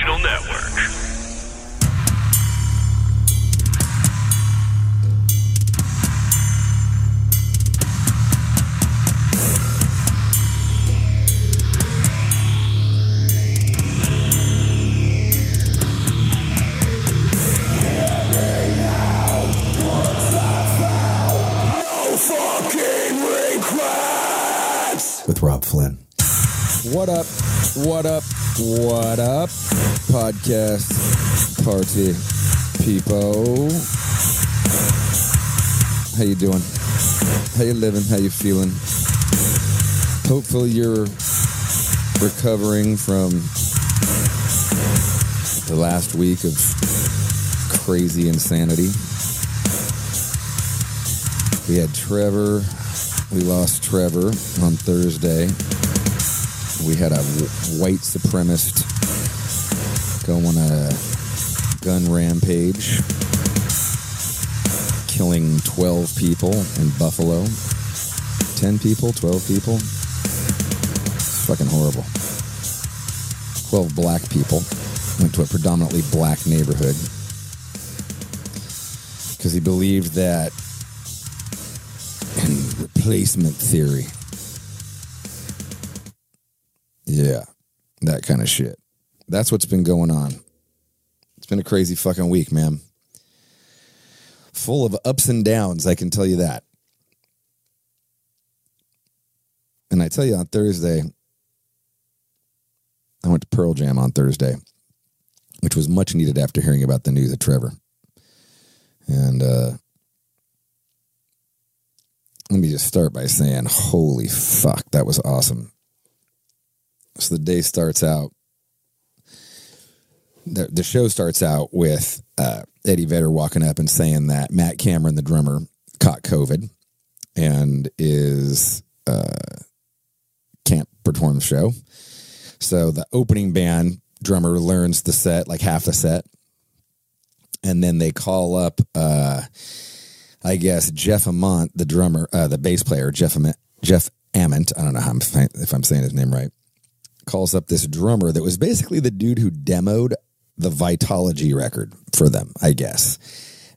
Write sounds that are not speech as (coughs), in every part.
Digital Network. with Robb Flynn. What up? What up? What up? Podcast party people. How you doing? How you living? How you feeling? Hopefully you're recovering from the last week of crazy insanity. We had Trevor we lost Trevor on Thursday. We had a white supremacist go on a gun rampage, killing 12 people in Buffalo. 10 people, 12 people. Fucking horrible. 12 black people went to a predominantly black neighborhood because he believed that in replacement theory. Yeah, that kind of shit. That's what's been going on. It's been a crazy fucking week, man. Full of ups and downs, I can tell you that. And I tell you on Thursday, I went to Pearl Jam on Thursday, which was much needed after hearing about the news of Trevor. And uh, let me just start by saying, holy fuck, that was awesome. So the day starts out, the, the show starts out with uh, Eddie Vedder walking up and saying that Matt Cameron, the drummer, caught COVID and is uh, can't perform the show. So the opening band drummer learns the set, like half the set, and then they call up. Uh, I guess Jeff Amont, the drummer, uh, the bass player, Jeff Ament, Jeff Ament, I don't know how I'm, if I'm saying his name right, calls up this drummer that was basically the dude who demoed the Vitology record for them, I guess.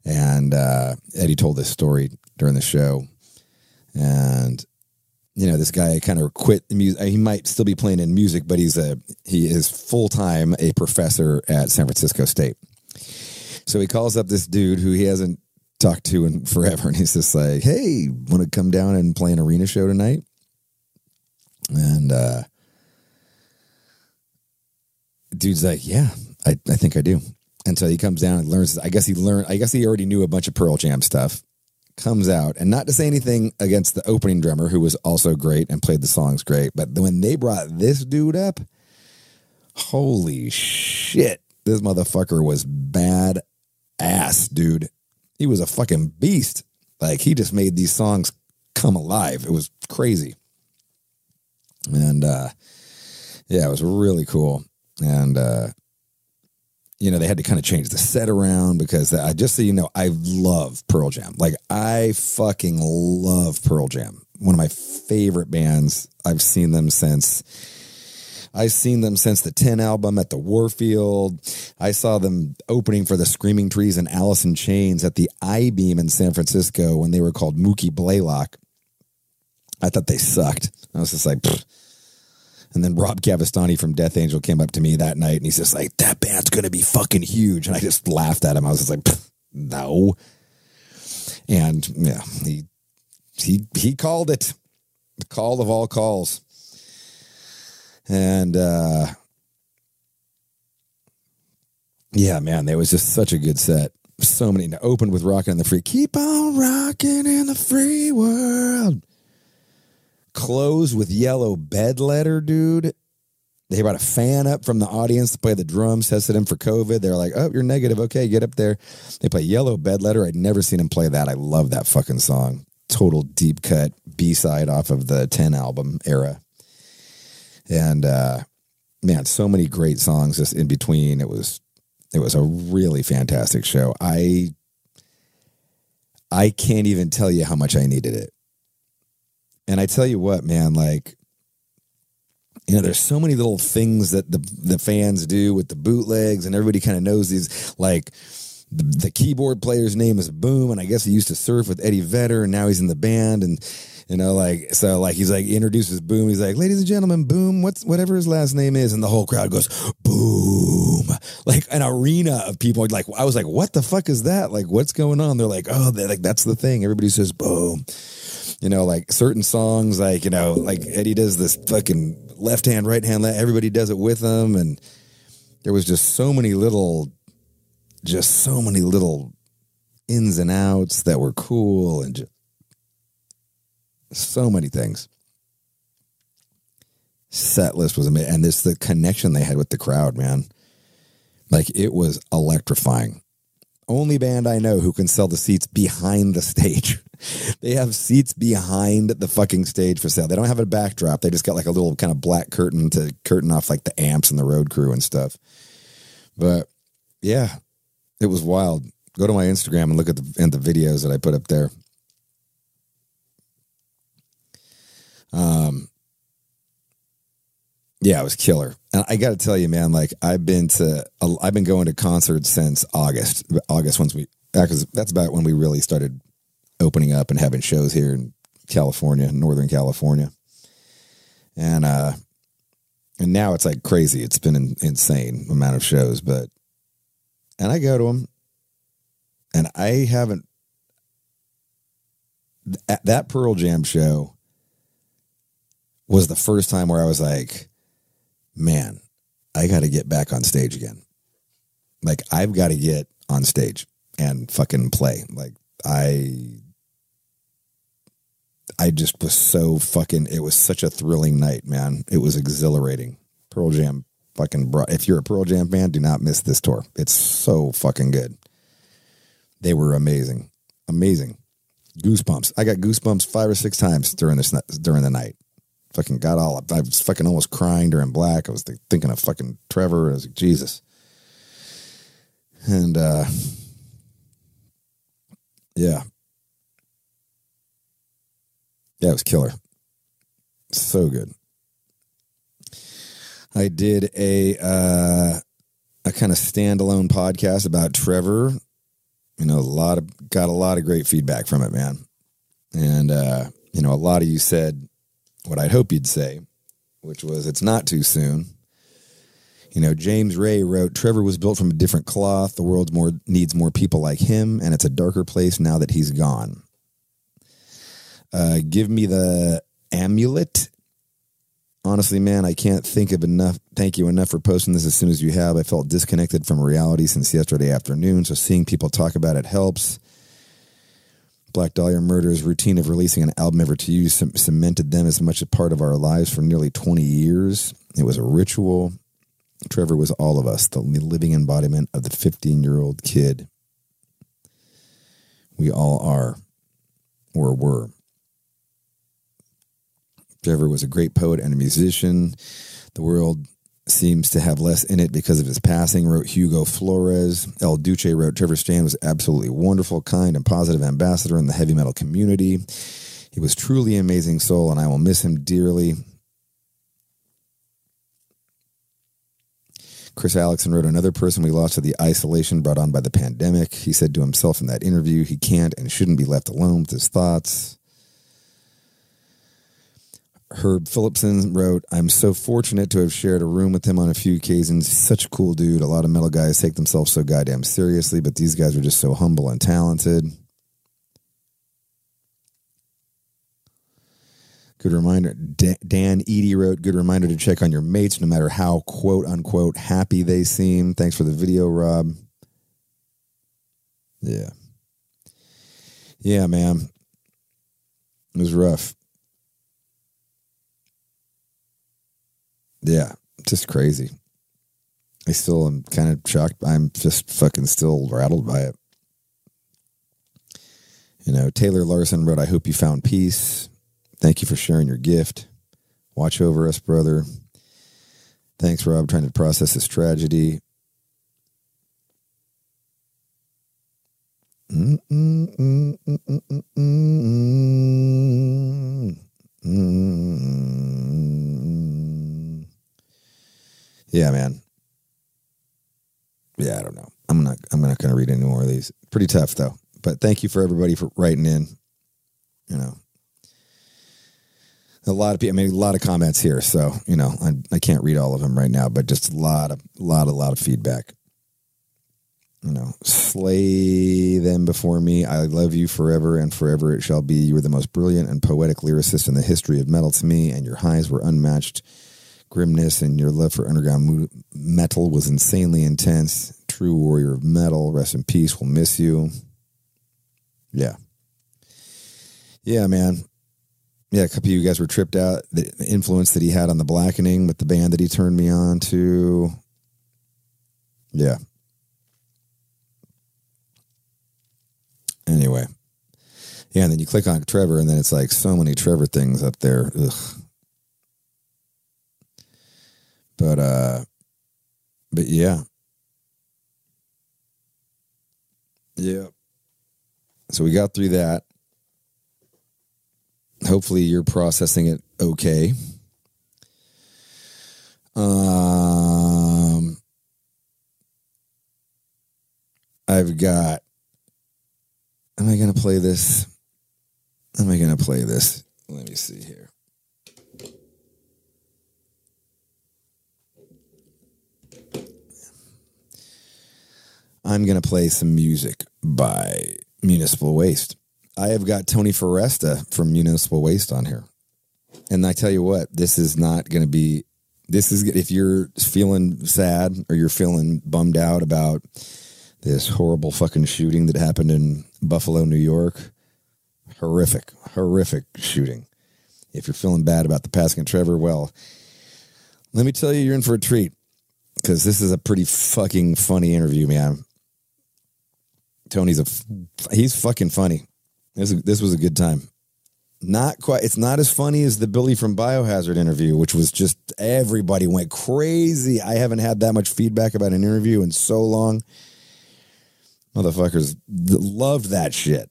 And uh, Eddie told this story during the show, and you know this guy kind of quit music. He might still be playing in music, but he's a he is full time a professor at San Francisco State. So he calls up this dude who he hasn't talked to in forever, and he's just like, "Hey, want to come down and play an arena show tonight?" And uh, dude's like, "Yeah, I, I think I do." And so he comes down and learns. I guess he learned. I guess he already knew a bunch of Pearl Jam stuff. Comes out, and not to say anything against the opening drummer, who was also great and played the songs great, but when they brought this dude up, holy shit, this motherfucker was bad ass, dude he was a fucking beast. Like he just made these songs come alive. It was crazy. And uh yeah, it was really cool. And uh you know, they had to kind of change the set around because I just so you know, I love Pearl Jam. Like I fucking love Pearl Jam. One of my favorite bands. I've seen them since I've seen them since the 10 album at the Warfield. I saw them opening for the Screaming Trees and Alice in Chains at the I Beam in San Francisco when they were called Mookie Blaylock. I thought they sucked. I was just like, Pfft. And then Rob Cavestany from Death Angel came up to me that night and he's just like, that band's going to be fucking huge. And I just laughed at him. I was just like, no. And yeah, he, he, he called it the call of all calls. And uh, yeah, man, there was just such a good set. So many. And opened with Rockin' in the Free. Keep on rocking in the free world. Closed with Yellow Ledbetter, dude. They brought a fan up from the audience to play the drums, tested him for COVID. They're like, oh, you're negative. Okay, get up there. They play Yellow Ledbetter. I'd never seen him play that. I love that fucking song. Total deep cut B side off of the 10 album era. And uh man, so many great songs just in between. It was it was a really fantastic show. I I can't even tell you how much I needed it. And I tell you what, man, like you know, there's so many little things that the the fans do with the bootlegs, and everybody kind of knows these. Like the, the keyboard player's name is Boom, and I guess he used to surf with Eddie Vedder, and now he's in the band, and you know, like so, like he's like introduces Boom. He's like, "Ladies and gentlemen, Boom, what's whatever his last name is," and the whole crowd goes Boom, like an arena of people. Like I was like, "What the fuck is that? Like, what's going on?" They're like, "Oh, they're like that's the thing." Everybody says Boom. You know, like certain songs, like you know, like Eddie does this fucking left hand, right hand. Everybody does it with him, and there was just so many little, just so many little ins and outs that were cool, and just so many things. Set list was amazing, and this the connection they had with the crowd, man. Like it was electrifying. Only band I know who can sell the seats behind the stage. (laughs) they have seats behind the fucking stage for sale. They don't have a backdrop. They just got like a little kind of black curtain to curtain off like the amps and the road crew and stuff. But yeah, it was wild. Go to my Instagram and look at the and the videos that I put up there. Um yeah, it was killer. And I got to tell you, man, like I've been to, I've been going to concerts since August. August once we, because that's about when we really started opening up and having shows here in California, Northern California. And, uh, and now it's like crazy. It's been an insane amount of shows, but, and I go to them and I haven't, that Pearl Jam show was the first time where I was like, man, I got to get back on stage again. Like I've got to get on stage and fucking play. Like I I just was so fucking it was such a thrilling night, man. It was exhilarating. Pearl Jam fucking brought if you're a Pearl Jam fan, do not miss this tour. It's so fucking good. They were amazing. Amazing. Goosebumps. I got goosebumps five or six times during this during the night fucking got all up. I was fucking almost crying during black. I was thinking of fucking Trevor. I was like, Jesus. And uh yeah. Yeah, it was killer. So good. I did a uh a kind of standalone podcast about Trevor. You know, a lot of got a lot of great feedback from it, man. And uh, you know, a lot of you said what I'd hope you'd say, which was, it's not too soon. You know, James Ray wrote, Trevor was built from a different cloth. The world more needs more people like him, and it's a darker place now that he's gone. Uh, give me the amulet. Honestly, man, I can't think of enough. Thank you enough for posting this as soon as you have. I felt disconnected from reality since yesterday afternoon, so seeing people talk about it helps. Black Dahlia Murder's routine of releasing an album every two years cemented them as much a part of our lives for nearly 20 years. It was a ritual. Trevor was all of us, the living embodiment of the 15 year old kid. We all are, or were. Trevor was a great poet and a musician. The world seems to have less in it because of his passing, wrote Hugo Flores. El Duce wrote Trevor Strnad was absolutely wonderful, kind, and positive ambassador in the heavy metal community. He was truly an amazing soul, and I will miss him dearly. Chris Alexson wrote another person we lost to the isolation brought on by the pandemic. He said to himself in that interview he can't and shouldn't be left alone with his thoughts. Herb Phillipson wrote, I'm so fortunate to have shared a room with him on a few occasions. He's such a cool dude. A lot of metal guys take themselves so goddamn seriously, but these guys are just so humble and talented. Good reminder. Dan Edie wrote, Good reminder to check on your mates no matter how quote unquote happy they seem. Thanks for the video, Robb. Yeah. Yeah, man. It was rough. Yeah, just crazy. I still am kind of shocked. I'm just fucking still rattled by it. You know, Taylor Larson wrote, I hope you found peace. Thank you for sharing your gift. Watch over us, brother. Thanks, Robb, trying to process this tragedy. Mm, mm, mm, mm, mm, mm, mm, mm. Yeah, man. Yeah, I don't know. I'm not. I'm not going to read any more of these. Pretty tough though. But thank you for everybody for writing in. You know, a lot of people. I mean, a lot of comments here. So you know, I I can't read all of them right now, but just a lot of lot a lot of feedback. You know, slay them before me. I love you forever and forever it shall be. You were the most brilliant and poetic lyricist in the history of metal to me, and your highs were unmatched. Grimness and your love for underground metal was insanely intense. True warrior of metal. Rest in peace. We'll miss you. Yeah. Yeah, man. Yeah, a couple of you guys were tripped out. The influence that he had on the blackening with the band that he turned me on to. Yeah. Anyway. Yeah, and then you click on Trevor, and then it's like so many Trevor things up there. Ugh. But uh but yeah. Yeah. So we got through that. Hopefully you're processing it okay. Um I've got Am I going to play this? Am I going to play this? Let me see here. I'm going to play some music by Municipal Waste. I have got Tony Foresta from Municipal Waste on here. And I tell you what, this is not going to be, this is, if you're feeling sad or you're feeling bummed out about this horrible fucking shooting that happened in Buffalo, New York, horrific, horrific shooting. If you're feeling bad about the passing of Trevor, well, let me tell you, you're in for a treat because this is a pretty fucking funny interview, man. Tony's a he's fucking funny. This this was a good time. Not quite. It's not as funny as the Billy from Biohazard interview, which was just everybody went crazy. I haven't had that much feedback about an interview in so long. Motherfuckers loved that shit.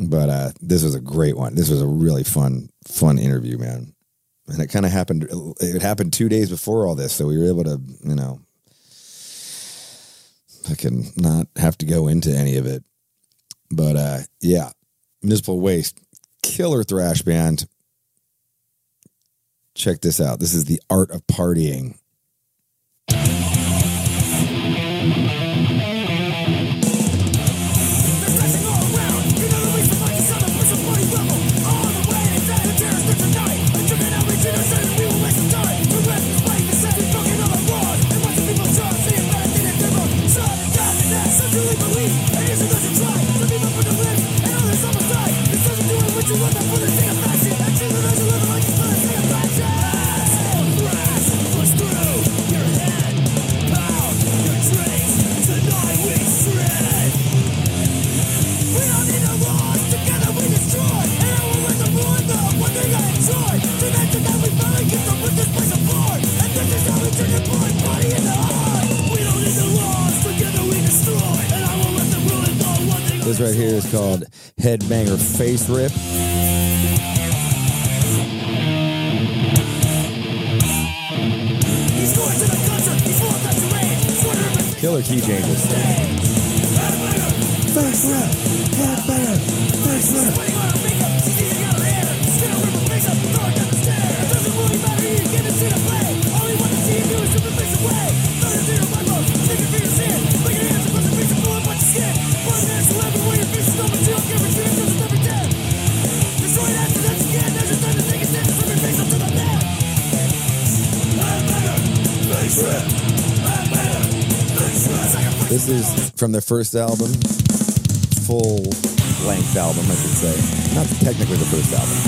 But uh, this was a great one. This was a really fun, fun interview, man. And it kind of happened. It happened two days before all this, so we were able to, you know, fucking not have to go into any of it. But uh, yeah, Municipal Waste, killer thrash band. Check this out. This is the art of partying. This right here is called Headbanger Face Rip. Killer key changes. Face Rip! Headbanger! Face Rip! This is from their first album, full length album, I should say. Not technically the first album.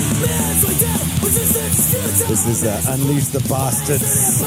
This is uh, Unleash the Bastards. This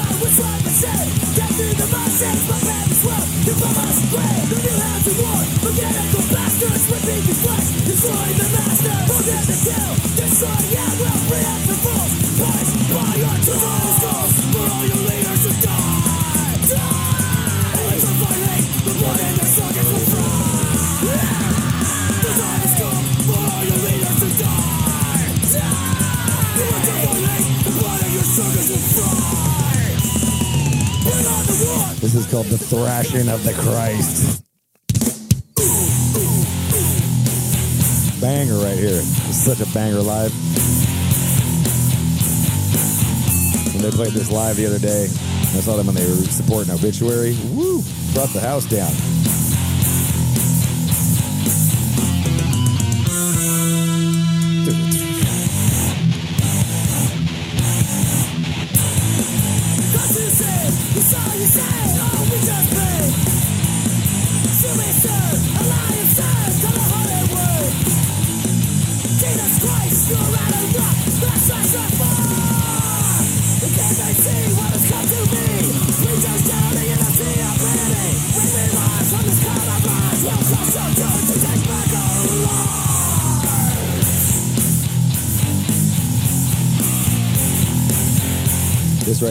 is called The Thrashing of the Christ. Banger right here. It's such a banger live. When they played this live the other day, I saw them when they were supporting Obituary. Woo! Brought the house down.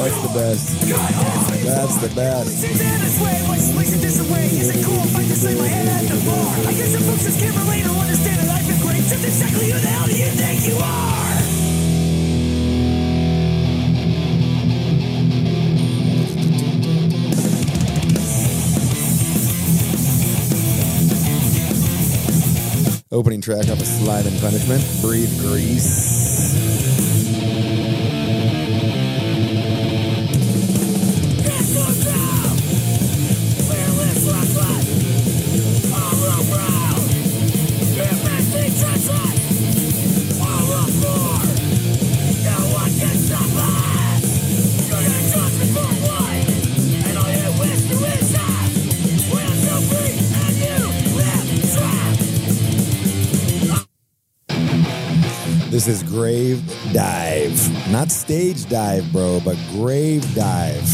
the best. That's the best. Exactly who the hell do you think you are? Opening track off of Slime and Punishment. Breathe Grease. This is Grave Dive. Not stage dive, bro, but grave dive.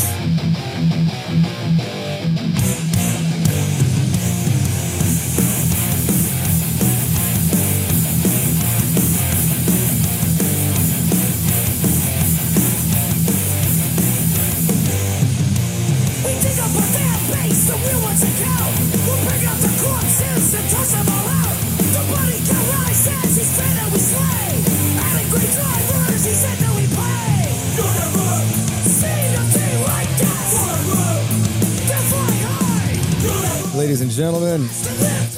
Gentlemen,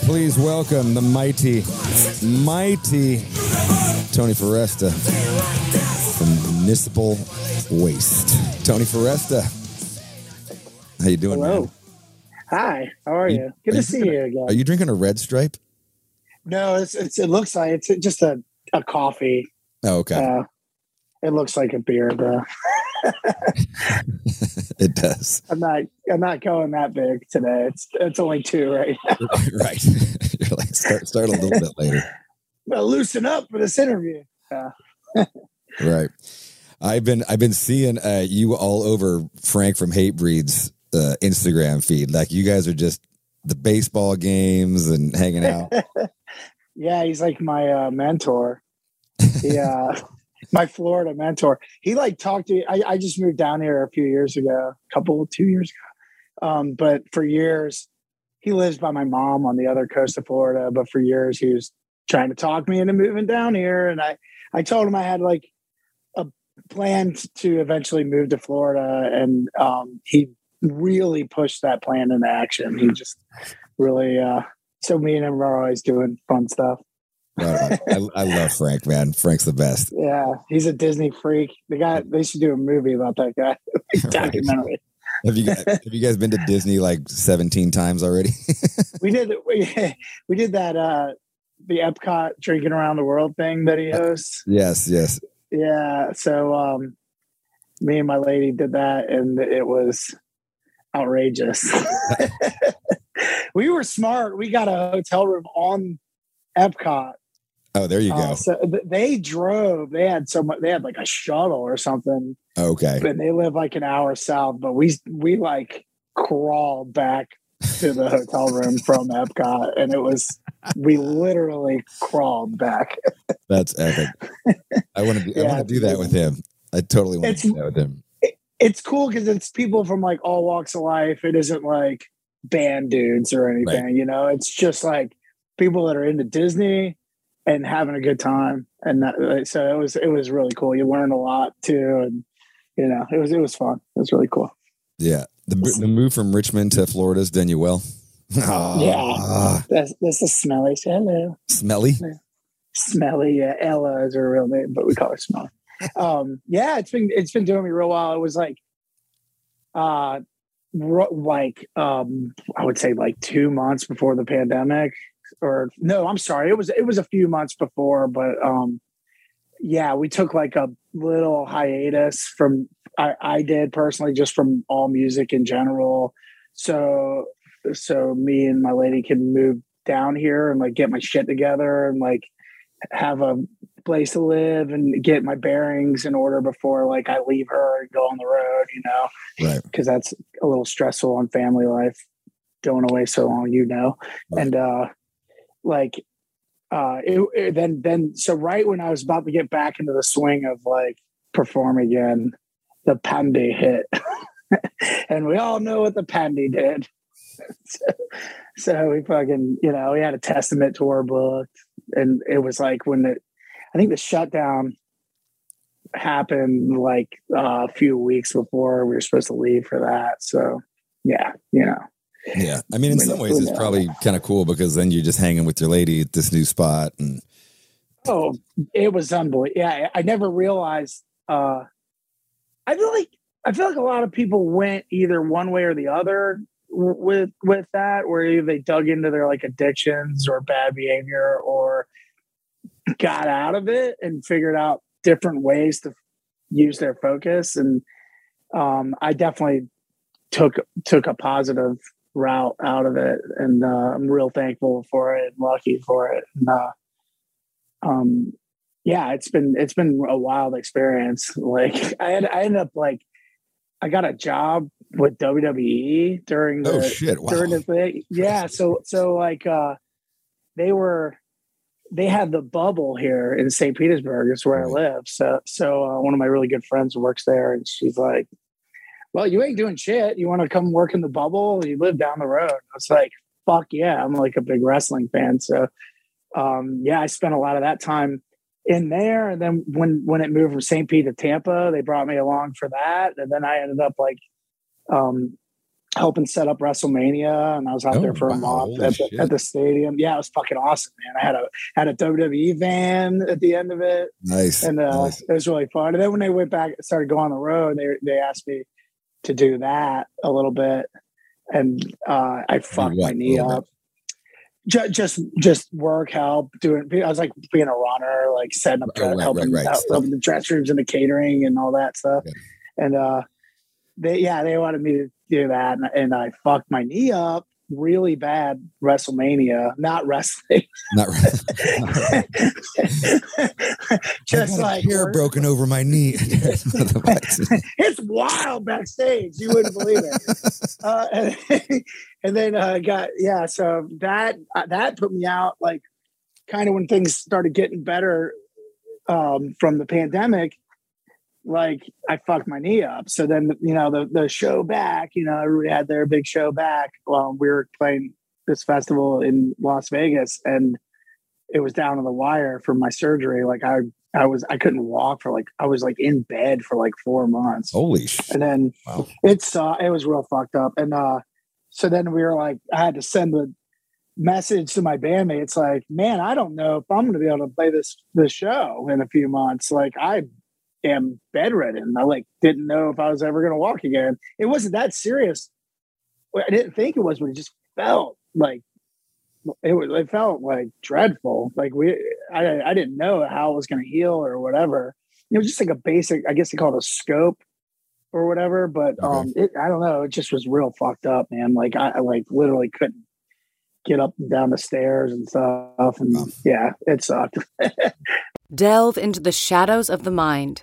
please welcome the mighty, mighty Tony Foresta from Municipal Waste. Tony Foresta. How you doing, Hello. man? Hi, how are you? Good are to see drinking you again. Are you drinking a red stripe? no, it's, it's it looks like it's just a, a coffee. Oh, okay. Uh, it looks like a beer, though. (laughs) (laughs) it does. I'm not I'm not going that big today. It's it's only two right now. (laughs) right. (laughs) You're like start start a little bit later. Well, loosen up for this interview. Right. I've been I've been seeing uh, you all over Frank from Hatebreed's uh, Instagram feed. Like you guys are just the baseball games and hanging out. Yeah, he's like my uh, mentor. Yeah, my Florida mentor. He like talked to. I, I just moved down here a few years ago, a couple two years ago. Um, but for years, he lives by my mom on the other coast of Florida. But for years, he was trying to talk me into moving down here, and I I told him I had like a plan to eventually move to Florida, and um, he really pushed that plan into action. He just really uh, so me and him are always doing fun stuff. I, I love Frank, man. Frank's the best. Yeah, he's a Disney freak. The guy they should do a movie about that guy. (laughs) (laughs) Documentary. Have you guys, have you guys been to Disney like 17 times already? (laughs) We did we, we did that uh the Epcot drinking around the world thing that he hosts. yes, yes. Yeah, so um me and my lady did that and it was outrageous. we were smart. We got a hotel room on Epcot. Oh, there you Uh, go. so they drove. They had so much. They had like a shuttle or something, Okay. and they live like an hour south. But we we like crawled back to the hotel room from Epcot, and it was we literally crawled back. (laughs) That's epic. I want to do, I want to do that with him. I totally want to do that with him. It's cool because it's people from like all walks of life. It isn't like band dudes or anything. You know, it's just like people that are into Disney and having a good time. And that, so it was it was really cool. You learned a lot too, and you know, it was it was fun. It was really cool. Yeah. The, the move from Richmond to Florida's done you well. Yeah, That's that's the smelly. Say hello. Smelly. Smelly. Yeah, Ella is her real name, but we call her Smelly. (laughs) Um, yeah, it's been it's been doing me real well. It was like, uh, like um, I would say like two months before the pandemic, or no, I'm sorry, it was it was a few months before, but um, yeah, we took like a little hiatus from I, I did personally just from all music in general. So so me and my lady can move down here and like get my shit together and like have a place to live and get my bearings in order before like I leave her and go on the road, you know, Right. because that's a little stressful on family life going away so long, you know. Right. And uh like uh it, it- then then so right when I was about to get back into the swing of like perform again, the pandy hit. (laughs) and we all know what the pandy did. so, (laughs) so we fucking, you know, we had a testament tour booked and it was like when the I think the shutdown happened like uh, a few weeks before we were supposed to leave for that. So yeah, you know. Yeah. I mean, in some ways, it's probably kind of cool because then you're just hanging with your lady at this new spot. And Oh, it was unbelievable. Yeah, I never realized. Uh, I feel like I feel like a lot of people went either one way or the other with with that, where either they dug into their like addictions or bad behavior, or got out of it and figured out different ways to use their focus. And um, I definitely took took a positive route out of it, and uh, I'm real thankful for it, and lucky for it. And, uh, um yeah it's been it's been a wild experience like (laughs) i had i ended up like i got a job with wwe during the oh, shit. Wow. during the thing yeah so so like uh they were they had the bubble here in st petersburg is where Right. i live so so uh, one of my really good friends works there and she's like well you ain't doing shit you want to come work in the bubble you live down the road i was like fuck yeah i'm like a big wrestling fan so um, yeah, I spent a lot of that time in there. And then when when it moved from St. Pete to Tampa, they brought me along for that. And then I ended up like um, helping set up WrestleMania, and I was out Oh, there for a wow. month at the, at the stadium. Yeah, it was fucking awesome, man. I had a had a WWE van at the end of it, Nice. and uh, nice. it was really fun. And then when they went back, started going on the road, they they asked me to do that a little bit, and uh, I fucked my knee up. Ju- Just, just work help doing. I was like being a runner, like setting up, Oh, right, helping, right, right. out- helping the dress rooms and the catering and all that stuff. Okay. And uh, they, yeah, they wanted me to do that, and, and I fucked my knee up really bad. WrestleMania, not wrestling, Not right. (laughs) (laughs) just like hair work- broken over my knee. (laughs) it's wild backstage. You wouldn't believe it. Uh, and, and then I uh, got yeah. So that uh, that put me out like kind of when things started getting better um, from the pandemic. Like I fucked my knee up. So then you know the the show back. You know everybody had their big show back. Well, we were playing this festival in Las Vegas, and it was down to the wire for my surgery. Like I I was I couldn't walk for like I was like in bed for like four months. Holy shit. And then Wow. it's uh it was real fucked up. And uh so then we were like I had to send the message to my bandmates like, man, I don't know if I'm going to be able to play this this show in a few months. Like I am bedridden. I like didn't know if I was ever going to walk again. It wasn't that serious. I didn't think it was, but it just felt like it was. It felt like dreadful. Like we, I, I didn't know how it was going to heal or whatever. It was just like a basic. I guess they call it a scope or whatever. But um, it, I don't know. It just was real fucked up, man. Like I, I like literally couldn't get up and down the stairs and stuff. And yeah, it sucked. (laughs) Delve into the shadows of the mind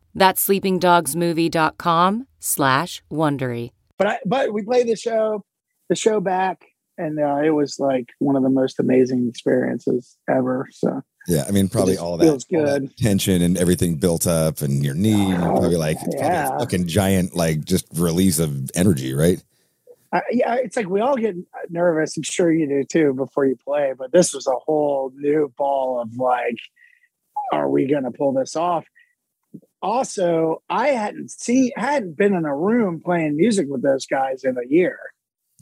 That's sleepingdogsmovie.com slash Wondery. but I, but we played the show, the show back, and uh, it was like one of the most amazing experiences ever. So Yeah, I mean, probably all that, feels all that good. tension and everything built up, and your knee, and probably like it's probably Yeah. a fucking giant, like just release of energy, right? I, yeah, it's like we all get nervous. I'm sure you do too before you play, but this was a whole new ball of like, are we going to pull this off? Also, I hadn't seen, hadn't been in a room playing music with those guys in a year.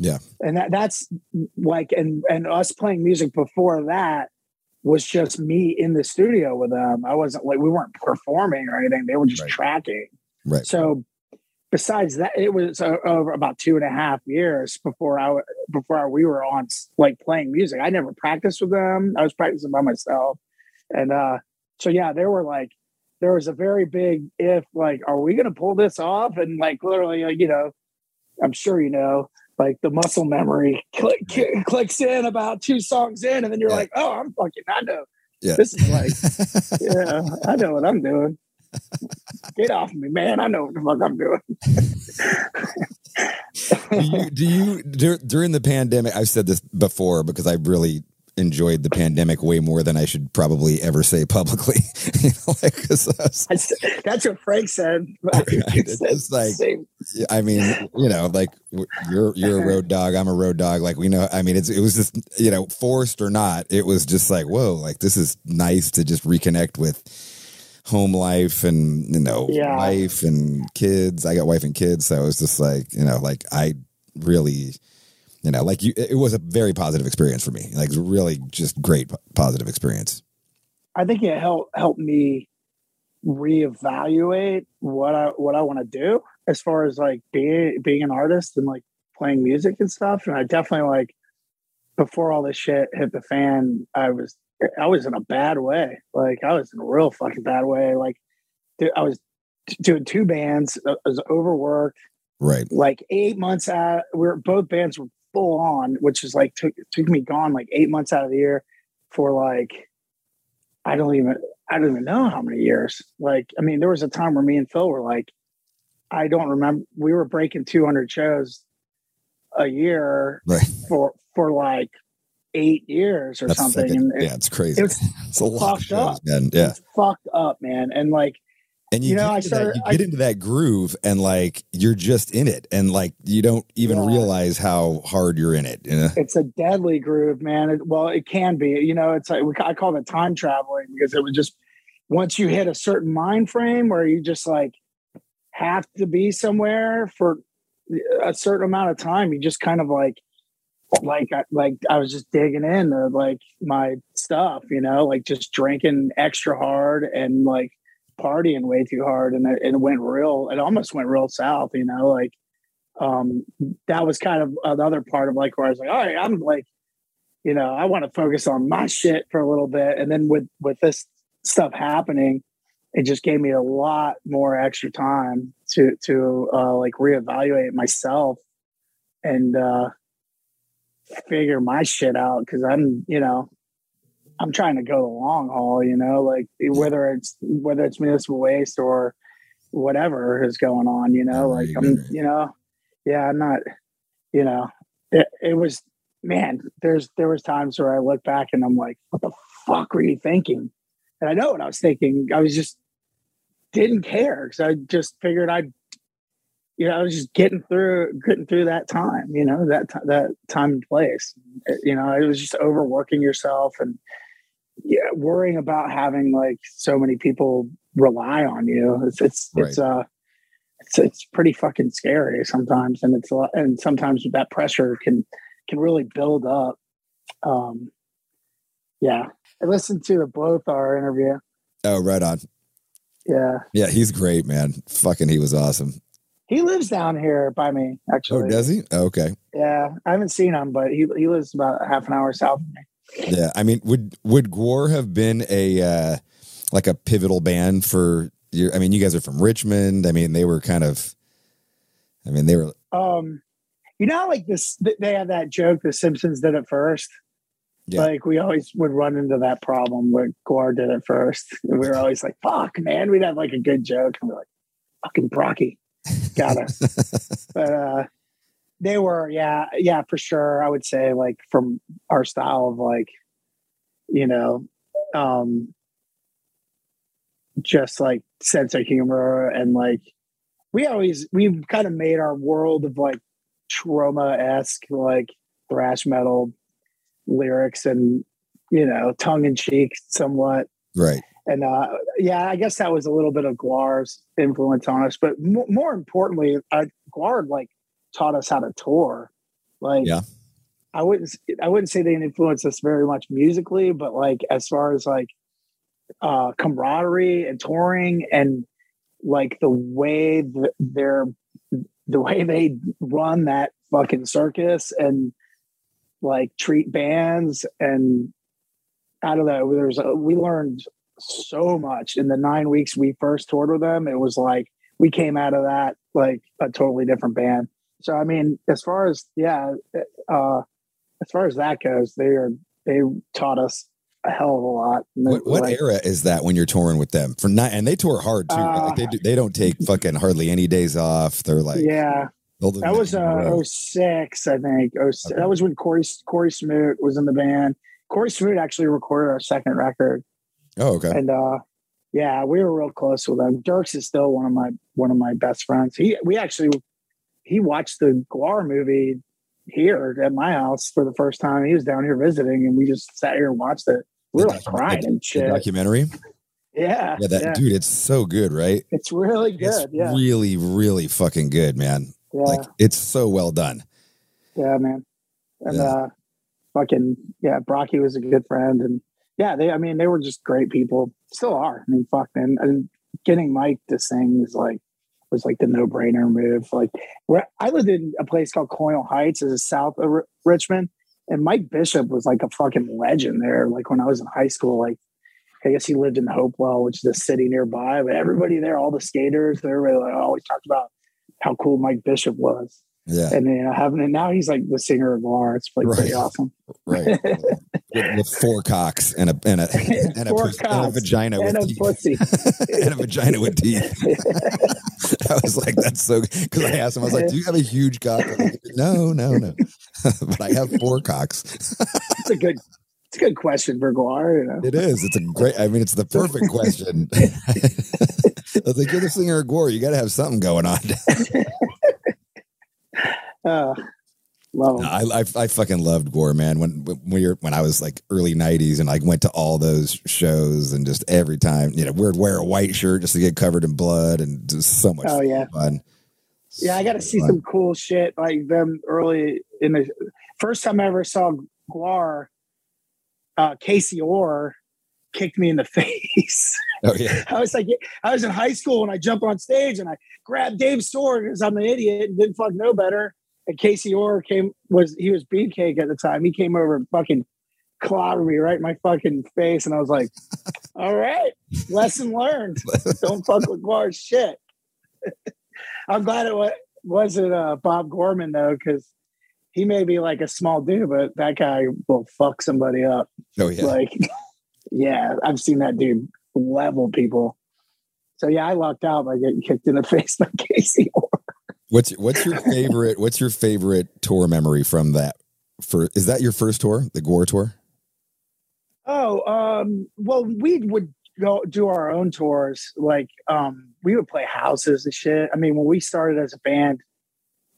Yeah. and that that's like, and and us playing music before that was just me in the studio with them. I wasn't like we weren't performing or anything; they were just Right. tracking. Right. So besides that, it was uh, over about two and a half years before I before we were on like playing music. I never practiced with them. I was practicing by myself, and uh, so yeah, there were like there was a very big if like, are we going to pull this off? And like literally, uh, you know, I'm sure you know. Like the muscle memory click, click, clicks in about two songs in, and then you're Yeah. like, "Oh, I'm fucking, I know Yeah. this is like (laughs) yeah, I know what I'm doing. Get off me, man. I know what the fuck I'm doing. (laughs) do you do you dur- during the pandemic i've said this before because i really enjoyed the pandemic way more than i should probably ever say publicly (laughs) you know, like, was- That's, that's what Frank said. (laughs) It's (laughs) just like- Same. I mean, you know, like you're you're a road dog, I'm a road dog. Like we know, I mean, it's it was just you know, forced or not, it was just like, whoa, like this is nice to just reconnect with home life and you know, Yeah. wife and kids. I got wife and kids, so it was just like you know, like I really, you know, like you, it was a very positive experience for me. Like really just great positive experience. I think it helped helped me reevaluate what I what I want to do as far as like being being an artist and like playing music and stuff. And I definitely like before all this shit hit the fan, I was I was in a bad way. Like I was in a real fucking bad way. Like dude, I was doing two bands. Uh, I was overworked. Right. like eight months out we're both bands were full on which is like took took me gone like eight months out of the year for like i don't even i don't even know how many years like i mean there was a time where me and phil were like i don't remember we were breaking 200 shows a year Right. for for like eight years or That's something and it, yeah, it's crazy. it (laughs) it's a lot of fucked shows, up. man. Yeah. it's fucked up man and like And you, You know, get I started- that, you I- get into that groove and like you're just in it and like you don't even Yeah. realize how hard you're in it. You know? it's a deadly groove, man. It, well, it can be. You know, it's like I call it time traveling because it was just once you hit a certain mind frame where you just like have to be somewhere for a certain amount of time, you just kind of like like I, like I was just digging in to like my stuff, you know, like just drinking extra hard and like partying way too hard, and it, it went real. It almost went real south, you know, like um that was kind of another part of like where I was like, all right, I'm like, you know, I want to focus on my shit for a little bit. And then with with this stuff happening, it just gave me a lot more extra time to to uh like reevaluate myself and uh figure my shit out because I'm, you know, I'm trying to go the long haul, you know, like whether it's whether it's municipal waste or whatever is going on, you know, like I'm, you know, yeah, I'm not, you know, it, it was man, there's there was times where I look back and I'm like, what the fuck were you thinking? And I know what I was thinking. I was just didn't care because I just figured I'd, you know, I was just getting through getting through that time. You know that that time and place. You know, it was just overworking yourself and yeah, worrying about having like so many people rely on you. It's it's it's uh it's it's pretty fucking scary sometimes, and it's a lot, and sometimes that pressure can can really build up. Um, yeah, I listened to the Blothar interview. Oh, right on. Yeah, Yeah, he's great, man. Fucking, he was awesome. he lives down here by me. Actually. Oh, does he? Okay. yeah, I haven't seen him, but he he lives about half an hour south of me. Yeah, I mean, would would Gwar have been a uh, like a pivotal band for your? I mean, you guys are from Richmond. I mean, they were kind of. I mean, they were. Um, you know, like this, they have that joke. The Simpsons did it first. Yeah. Like we always would run into that problem where Gwar did it first. And we were always like, "Fuck, man!" We'd have like a good joke, and we're like, "Fucking Brockie, got us." (laughs) but uh, they were, yeah, yeah, for sure. I would say like from our style of like, you know, um, just like sense of humor and like we always we've kind of made our world of like Troma esque like thrash metal lyrics and you know tongue in cheek somewhat Right. and uh yeah i guess that was a little bit of Gwar's influence on us but m- more importantly uh, Guar like taught us how to tour like Yeah. i wouldn't i wouldn't say they influenced us very much musically but like as far as like uh camaraderie and touring and like the way th- they're the way they run that fucking circus and like treat bands and I don't know. There's a, we learned so much in the nine weeks we first toured with them. It was like we came out of that like a totally different band. So I mean, as far as yeah, uh, as far as that goes, they are they taught us a hell of a lot. What, what like, era is that when you're touring with them? For not, and they tour hard too. right? like they do, they don't take fucking hardly any days off. They're like yeah, that was uh 06, I think. Oh, Okay. That was when Cory Cory Smoot was in the band. Cory Smoot actually recorded our second record. oh okay. and uh yeah we were real close with him Derks is still one of my one of my best friends he we actually he watched the Gwar movie here at my house for the first time he was down here visiting and we just sat here and watched it we were The like crying and shit documentary. yeah Yeah, that yeah. dude, it's so good, right? it's really good It's yeah really, really fucking good, man. yeah Like it's so well done. yeah man and Yeah. uh fucking yeah Brockie was a good friend and yeah they i mean they were just great people still are i mean fuck man and getting mike to sing is like was like the no-brainer move. Like where i lived in a place called colonial heights is south of R- richmond? And mike bishop was like a fucking legend there like when i was in high school like i guess he lived in hopewell which is a city nearby but everybody there all the skaters were like always talked about how cool mike bishop was Yeah, and you know having it now he's like the singer of Gwar. It's like pretty Right. awesome. right. (laughs) with, with four cocks and a and a (laughs) and a, pus- and a vagina and with a teeth. pussy. (laughs) and a vagina with teeth. I was like, that's so because I asked him, I was like, Do you have a huge cock? Like, no, no, no. but I have four cocks. It's a good it's a good question for Gwar, you know. It is. It's a great I mean, it's the perfect question. I was like, You're the singer of Gwar. You gotta have something going on. Uh, love. No, I, I I fucking loved Gwar, man. When when you're when I was like early '90s and I went to all those shows and just every time, you know, we'd wear a white shirt just to get covered in blood and just so much Oh yeah. fun. Yeah, I got to see fun. some cool shit like them early in the first time I ever saw Gwar. Uh, Casey Orr kicked me in the (laughs) face. Oh yeah, I was like, I was in high school and I jumped on stage and I grabbed Dave's sword because I'm an idiot and didn't fuck know better. And Casey Orr came was he was beefcake at the time. He came over and fucking clobbered me right in my fucking face, and I was like, (laughs) "All right, lesson learned. (laughs) Don't fuck with Gwar's shit." (laughs) I'm glad it wa- wasn't uh, Bob Gorman though, because he may be like a small dude, but that guy will fuck somebody up. oh yeah. Like, yeah, I've seen that dude level people. So yeah, I lucked out by getting kicked in the face by Casey Orr. What's what's your favorite? What's your favorite tour memory from that for is that your first tour, the Gwar tour? Oh, um, well, we would go do our own tours. Like, um, we would play houses and shit. I mean, when we started as a band,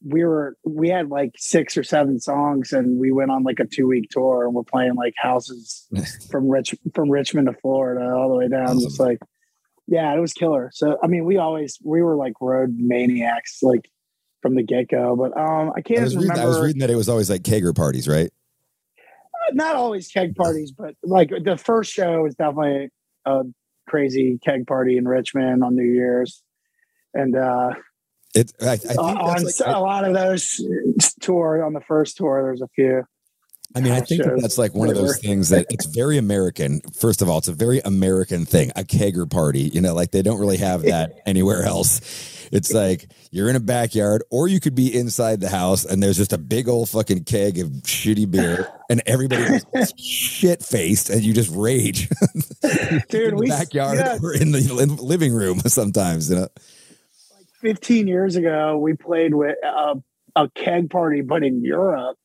we were we had like six or seven songs, and we went on like a two week tour, and we're playing like houses (laughs) from Rich from Richmond to Florida all the way down. It's like, yeah, it was killer. So, I mean, we always we were like road maniacs, like from the get go. But um, I can't I was, reading, remember. I was reading that it was always like kegger parties, right? not always keg parties, but like the first show was definitely a crazy keg party in Richmond on New Year's, and uh, It, I, I think on like, a lot of those tour on the first tour, there's a few. I mean, I think that that's like one of those things that it's very American. First of all, it's a very American thing, a kegger party. You know, like they don't really have that (laughs) anywhere else. It's like you're in a backyard, or you could be inside the house, and there's just a big old fucking keg of shitty beer, (laughs) and everybody shit faced, and you just rage. (laughs) Dude, in the we backyard yeah, or in the living room (laughs) sometimes. You know, like 15 years ago, we played with a, a keg party, but in Europe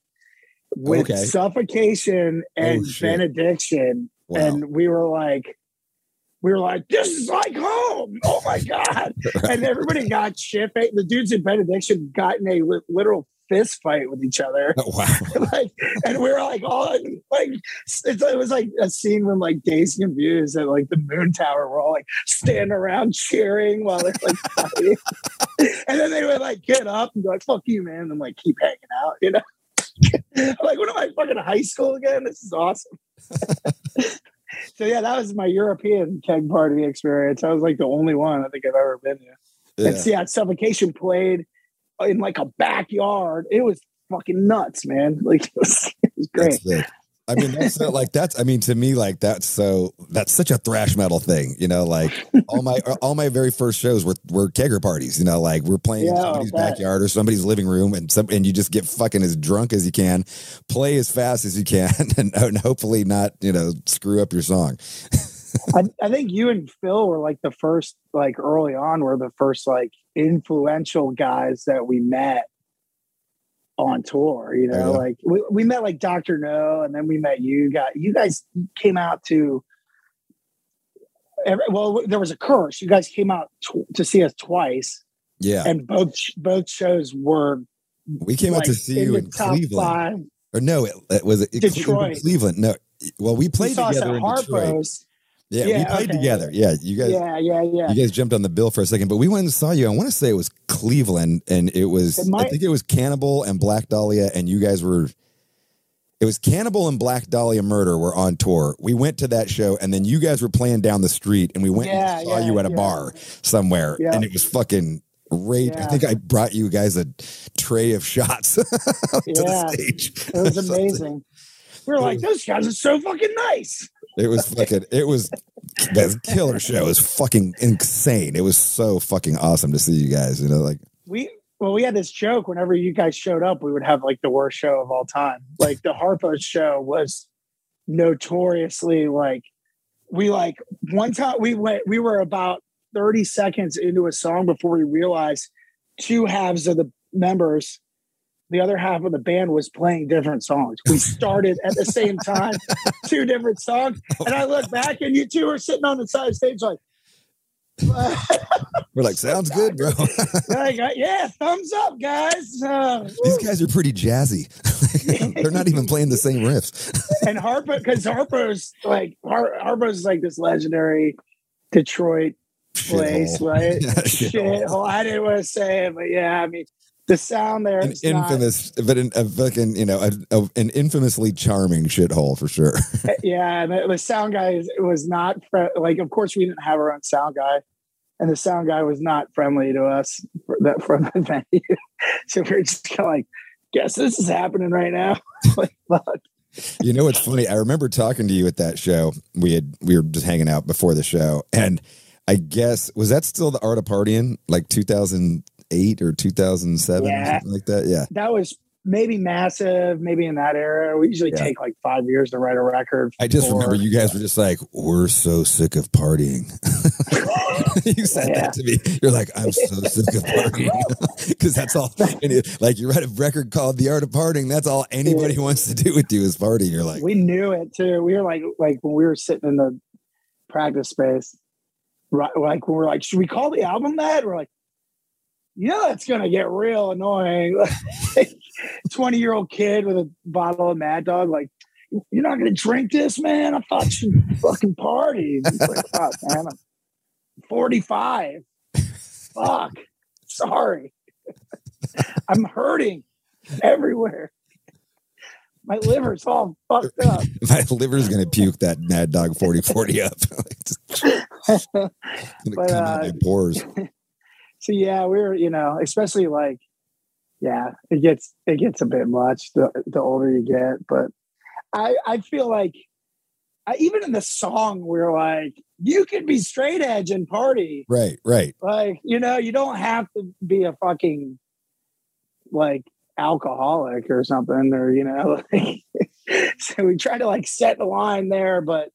with Okay. suffocation oh, and Oh, benediction. Wow. And we were like, we were like, this is like home. Oh my God. (laughs) And everybody got shit. The dudes in benediction got in a li- literal fist fight with each other. Oh, wow. (laughs) like, and we were like, all like, it's, it was like a scene from like Dazed Confused at like the Moon Tower. We're all like standing around cheering while they're like fighting. (laughs) and then they would like get up and go like, fuck you, man. And like keep hanging out, you know? I'm like, what am I fucking high school again? This is awesome. So yeah, that was my European keg party experience. I was like the only one I think I've ever been to. Yeah. And see, suffocation played in like a backyard. It was fucking nuts, man. Like (laughs) it was, it was great. I mean, that's so, like that's. I mean, to me, like that's so. That's such a thrash metal thing, you know. Like all my uh, all my very first shows were were kegger parties. You know, like we're playing in somebody's backyard or somebody's living room, and some and you just get fucking as drunk as you can, play as fast as you can, (laughs) and, and hopefully not you know screw up your song. I, I think you and Phil were like the first, like early on, were the first like influential guys that we met on tour. You know, yeah. like we, we met like Doctor No, and then we met you guys. You guys came out to. Every, well, there was a curse. You guys came out tw- to see us twice, Yeah, and both both shows were we came out to see you the in Cleveland, five. or no, it, it was it, Detroit. Cleveland. No, well, we played us together in Detroit. Harpo's. Yeah, we played okay. together. Yeah, you guys. Yeah, yeah, yeah. You guys jumped on the bill for a second, but we went and saw you. I want to say it was Cleveland, and it was It I think it was Cannibal and Black Dahlia, and you guys were. It was Cannibal and Black Dahlia Murder were on tour. We went to that show, and then you guys were playing down the street, and we went Yeah, and saw yeah, you at a yeah. bar somewhere, Yeah. and it was fucking rage. I think I brought you guys a tray of shots (laughs) to Yeah. the stage. It was (laughs) amazing. We were like, those guys are so fucking nice. It was fucking. It was that killer show. It was fucking insane. It was so fucking awesome to see you guys. You know, like We well, we had this joke whenever you guys showed up, we would have like the worst show of all time. Like the Harpo's show was notoriously like we like one time we went we were about 30 seconds into a song before we realized two halves of the members the other half of the band was playing different songs. We started at the same time, (laughs) two different songs. And I look back and you two are sitting on the side of the stage like, we're like, sounds good, bro. (laughs) like, uh, yeah, thumbs up, guys. Uh, These guys are pretty jazzy. (laughs) They're not even playing the same riffs. and Harpo, because Harpo's like Har- Harpo's like this legendary Detroit place, Shithole. right? Yeah. Shit, hole. I didn't want to say it, but yeah, I mean the sound there. An is not- infamous, but an, a fucking, you know, a, a, an infamously charming shithole for sure. Uh, (laughs) yeah, and the, the sound guy is, was not fri- like. Of course, we didn't have our own sound guy, and the sound guy was not friendly to us for that from the (laughs) venue. so we're just kind of like, guess this is happening right now. (laughs) like, fuck. You know what's funny? I remember talking to you at that show. We had we were just hanging out before the show, and I guess was that still the art of partying, like 2008 or 2007 or something like that? Yeah. that was maybe massive, maybe in that era. We usually Yeah. take like five years to write a record. I just for- remember you guys were (laughs) just like, we're so sick of partying. (laughs) you said Yeah. that to me. You're like, I'm so sick of partying. (laughs) Because that's all, it- like, you write a record called The Art of Partying. That's all anybody wants to do with you is party. You're like, we knew it too. We were like, like when we were sitting in the practice space, right? Like when we're like, should we call the album that? We're like, you know, that's gonna get real annoying. (laughs) Twenty year old kid with a bottle of Mad Dog, like, you're not gonna drink this, man. I thought you fucking party. Like, fuck, man. I'm 45. Fuck. Sorry. (laughs) I'm hurting everywhere. My liver's all fucked up. (laughs) my liver's going to puke that Mad Dog 4040 up. It's gonna But, come out uh, my pores. So yeah, we are you know, especially like, yeah, it gets it gets a bit much the the older you get. But I I feel like I, even in the song we're like, you can be straight edge and party. Right, right. Like, you know, you don't have to be a fucking like alcoholic or something, or you know, (laughs) like so we try to like set the line there, but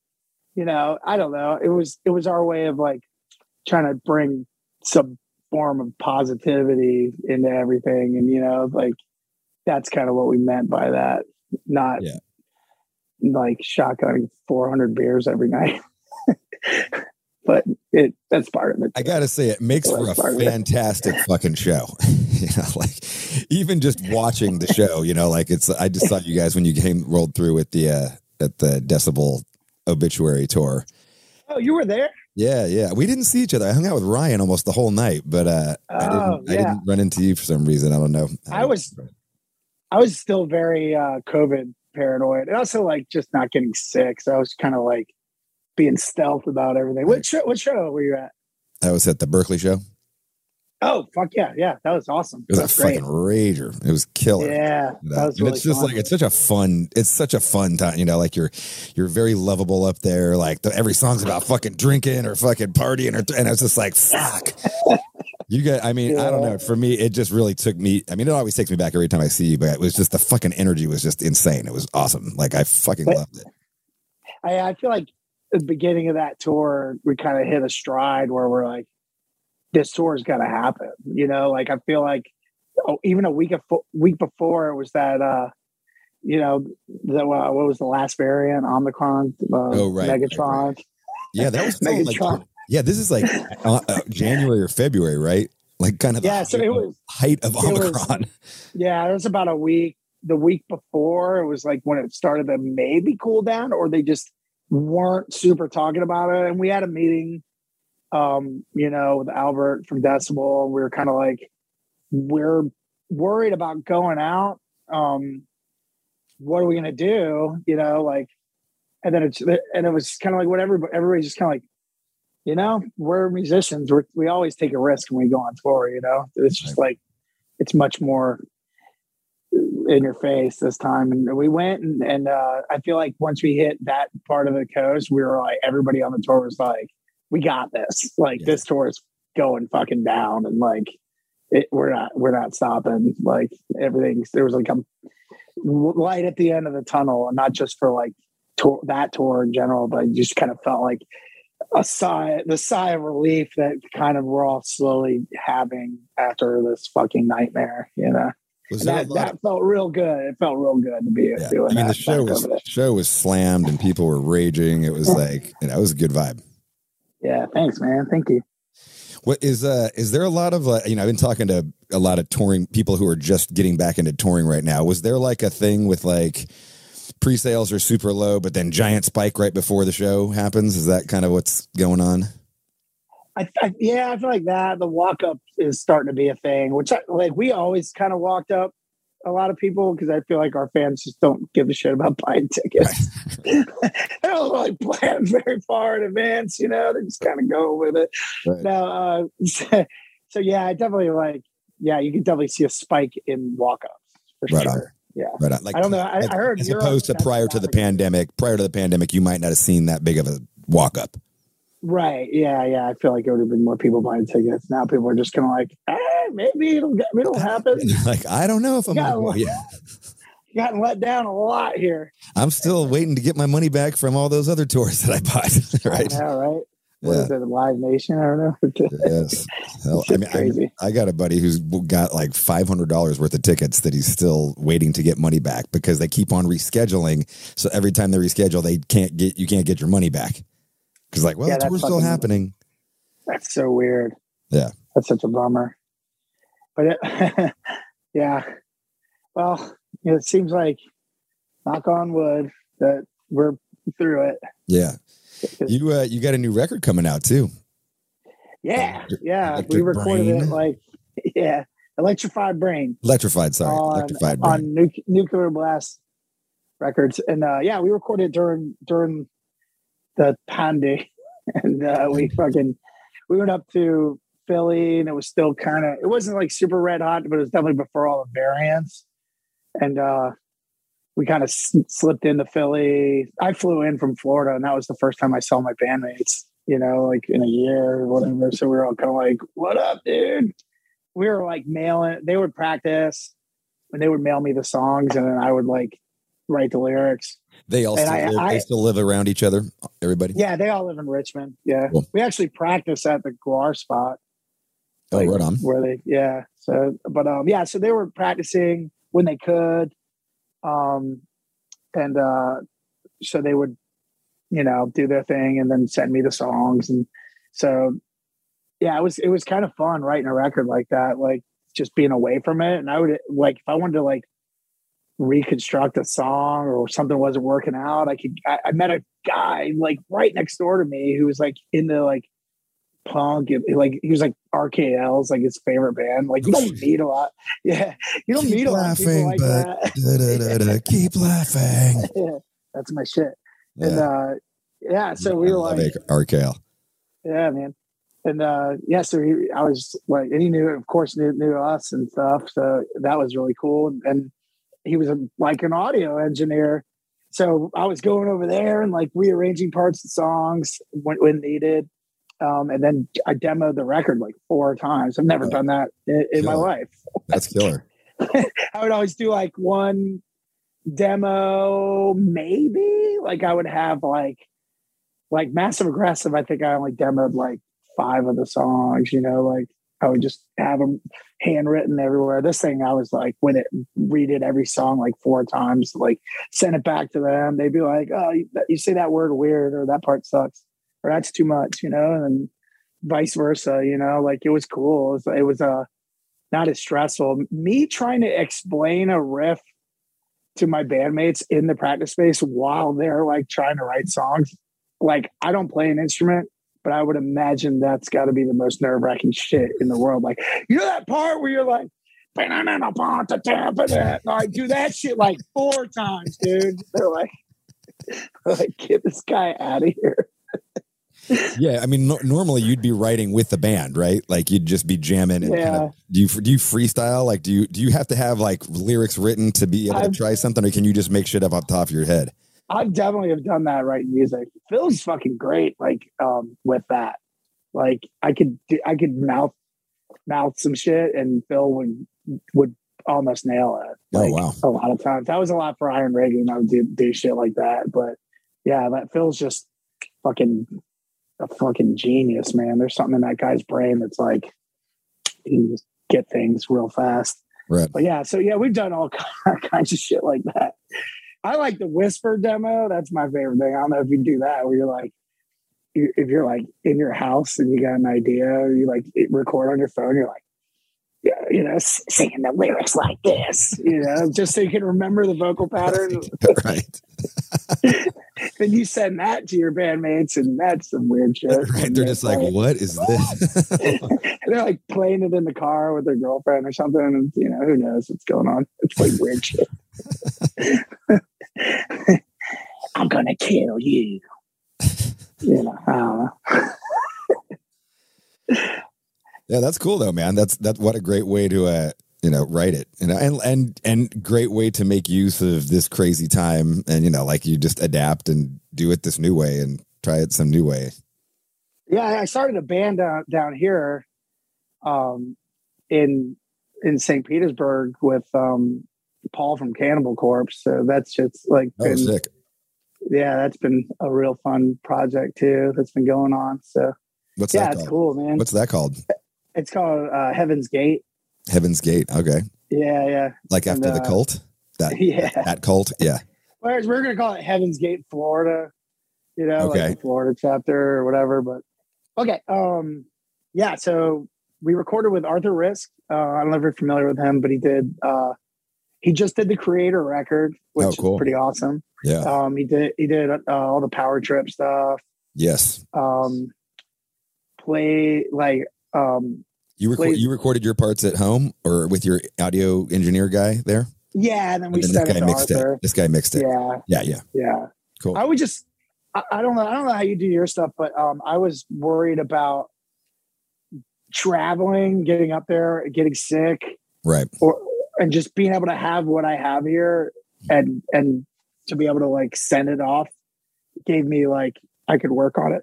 you know, I don't know. It was it was our way of like trying to bring some form of positivity into everything. And you know, like that's kind of what we meant by that. Not Yeah. like shotgunning 400 beers every night. (laughs) but it that's part of it. I gotta say, it makes Well, for a that's part of it. fantastic fucking show. (laughs) you know, like even just watching the show, you know, like it's. I just saw you guys when you came rolled through with the uh at the Decibel obituary tour. Oh, you were there? Yeah, yeah. We didn't see each other. I hung out with Ryan almost the whole night, but uh I didn't. Oh, I didn't run into you for some reason. I don't know. I was I was still very uh COVID paranoid and also like just not getting sick. So I was kind of like being stealth about everything. What show what show were you at? I was at the Berkeley show. Oh fuck yeah, yeah. That was awesome. It was That's a fucking rager. It was killer. Yeah. That was and really it's just fun. like it's such a fun it's such a fun time you know like you're you're very lovable up there like the, every song's about fucking drinking or fucking partying or and it's just like fuck you get i mean i don't know for me it just really took me i mean it always takes me back every time i see you but it was just the fucking energy was just insane it was awesome like i fucking But- loved it I, I feel like the beginning of that tour, we kind of hit a stride where we're like, this tour is gonna happen. You know, like I feel like oh, even a week of week before it was that uh you know the uh, what was the last variant Omicron uh, Oh, right, right, Megatron yeah that was still, like Megatron. yeah this is like uh, uh, january or february right like kind of the Yeah, so height it was- height of it was- omicron (laughs) Yeah, it was about a week. The week before, it was like when it started to maybe cool down, or they just weren't super talking about it. And we had a meeting, um, you know, with Albert from Decibel. We were kind of like, we're worried about going out. Um, what are we gonna do? You know, like, and then it's and it was kind of like what everybody everybody's just kind of like, you know, we're musicians. We're, we always take a risk when we go on tour. You know, it's just like it's much more in your face this time. And we went and, and uh, I feel like once we hit that part of the coast, we were like, everybody on the tour was like, we got this. Like Yeah. this tour is going fucking down. And like, it, we're not, we're not stopping. Like everything's, there was like a light at the end of the tunnel and not just for like tour, that tour in general, but it just kind of felt like a sigh, the sigh of relief that kind of we're all slowly having after this fucking nightmare, you know? was there a that, of- that felt real good. It felt real good to be Yeah. doing I mean, that. the show was show was slammed and people were raging. It was like you know, it was a good vibe. Yeah, thanks, man. Thank you. What is uh is there a lot of uh, you know I've been talking to a lot of touring people who are just getting back into touring right now. Was there like a thing with like pre-sales are super low, but then giant spike right before the show happens? Is that kind of what's going on? I, I yeah, I feel like that the walk up is starting to be a thing, which I, like we always kind of walked up a lot of people because I feel like our fans just don't give a shit about (laughs) buying tickets. (laughs) they don't like plan very far in advance, you know. They just kind of go with it. Right. No, uh, (laughs) so, so yeah, I definitely like yeah, you can definitely see a spike in walk ups for Right on. sure. Yeah. Right on. Like I don't know. I- as, I heard as Europe opposed to prior to the pandemic. Prior to the pandemic, you might not have seen that big of a walk up. Right. Yeah. Yeah. I feel like it would have been more people buying tickets. Now people are just kind of like, eh, maybe it'll get, it'll happen. (laughs) like I don't know if I'm gonna yeah. (laughs) gotten let down a lot here. I'm still waiting to get my money back from all those other tours that I bought. (laughs) right? Yeah, right. What Yeah. is it? Live Nation? I don't know. Yes. Hell, I mean, crazy. I, I got a buddy who's got like five hundred dollars worth of tickets that he's still waiting to get money back because they keep on rescheduling. So every time they reschedule, they can't get you can't get your money back. Because like, well, Yeah, the that's tour's still fucking- happening. That's so weird. Yeah. That's such a bummer. But it, (laughs) yeah. Well, it seems like knock on wood that we're through it. Yeah. You uh, you got a new record coming out too. Yeah. Electric- Yeah. Electric we recorded Brain. it like (laughs) yeah. Electrified Brain Electrified, sorry, on, electrified. Brain. on nu- nuclear blast records. And uh yeah, we recorded during during the pandemic. (laughs) And uh we fucking we went up to Philly and it was still kind of it wasn't like super red hot, but it was definitely before all the variants. And uh we kind of s- slipped into Philly. I flew in from Florida, and that was the first time I saw my bandmates. You know, like in a year or whatever. So we were all kind of like, "What up, dude?" We were like mailing. They would practice, and they would mail me the songs, and then I would like write the lyrics. They all still, I- live, I- they still live around each other. Everybody. Yeah, they all live in Richmond. Yeah, Cool. we actually practice at the Gwar spot. Oh, like, right on. where they yeah so but um yeah so they were practicing when they could um and uh so they would you know do their thing and then send me the songs and so yeah it was it was kind of fun writing a record like that like just being away from it and i would like if i wanted to like reconstruct a song or something wasn't working out i could i, I met a guy like right next door to me who was like into like punk like he was like RKL's like his favorite band. Like you don't (laughs) meet a lot. Yeah. You don't Keep meet a lot of people like but- that. Da-da-da-da, (laughs) Keep laughing. (laughs) Yeah, that's my shit. And Yeah. uh yeah so we I were like RKL. yeah man. And uh yeah so he, i was like and he knew of course knew, knew us and stuff so that was really cool. And, and he was a, like an audio engineer so i was going over there and like rearranging parts of songs when, when needed um, and then i demoed the record like four times i've never Oh. done that in, in my life That's killer. (laughs) I would always do like one demo, maybe. Like I would have like like massive aggressive. I think I only demoed like five of the songs. You know, like I would just have them handwritten everywhere. This thing, I was like, when it redid every song like four times, like send it back to them. They'd be like, "Oh, you, you say that word weird, or that part sucks, or that's too much," you know, and vice versa. You know, like it was cool. It was, it was uh, not as stressful. Me trying to explain a riff to my bandmates in the practice space while they're like trying to write songs. Like I don't play an instrument, but I would imagine that's got to be the most nerve wracking shit in the world. Like you know that part where you're like. Like do that shit like four times, dude. (laughs) They're like, (laughs) like get this guy out of here. (laughs) Yeah, I mean, no, normally you'd be writing with the band, right? Like you'd just be jamming. And Kind of, do you do you freestyle? Like, do you do you have to have like lyrics written to be able to I've- try something, or can you just make shit up off the top of your head? I definitely have done that writing music. Phil's fucking great, like um with that. Like I could I could mouth mouth some shit, and Phil would would almost nail it. Oh wow, a lot of times. That was a lot for Iron Reagan. I would do, do shit like that. But yeah, that Phil's just fucking a fucking genius, man. There's something in that guy's brain that's like he can just get things real fast. right? But yeah, so yeah, we've done all (laughs) kinds of shit like that. I like the whisper demo. That's my favorite thing. I don't know if you do that where you're like, if you're like in your house and you got an idea, you like record on your phone, you're like, yeah, you know, singing the lyrics like this, you know, just so you can remember the vocal pattern. (laughs) right, (laughs) then you send that to your bandmates, and that's some weird shit. (laughs) right. They're just like, what is this? they're like playing it in the car with their girlfriend or something, and you know, who knows what's going on? It's like weird shit. (laughs) I'm gonna kill you. (laughs) You know, I don't know. yeah, that's cool though, man. That's that. What a great way to uh, you know, write it, you know, and and and great way to make use of this crazy time, and you know, like you just adapt and do it this new way and try it some new way. Yeah, I started a band down down here, um, in in St. Petersburg with um Paul from Cannibal Corpse. So that's just like been, sick. yeah, that's been a real fun project too. That's been going on. So What's yeah, that it's cool, man. What's that called? it's called uh, Heaven's Gate. Heaven's Gate. Okay. Yeah, yeah, Like And, after the uh, cult? That (laughs) yeah. that cult? Yeah. Whereas we're gonna call it Heaven's Gate, Florida. You know, Okay. like the Florida chapter or whatever. But okay, um, yeah. So we recorded with Arthur Rizk. Uh, I don't know if you're familiar with him, but he did. Uh, he just did the Kreator record, which Oh, cool. is pretty awesome. Yeah. Um, he did. He did uh, all the Power Trip stuff. Yes. Um, play like um, You record, Wait. you recorded your parts at home or with your audio engineer guy there? yeah, and then we And then this guy mixed Arthur. it. This guy mixed it. Yeah, Yeah, yeah. yeah. Cool. I would just I, I don't know I don't know how you do your stuff, but um I was worried about traveling, getting up there, getting sick, Right. or and just being able to have what I have here and and to be able to like send it off gave me like I could work on it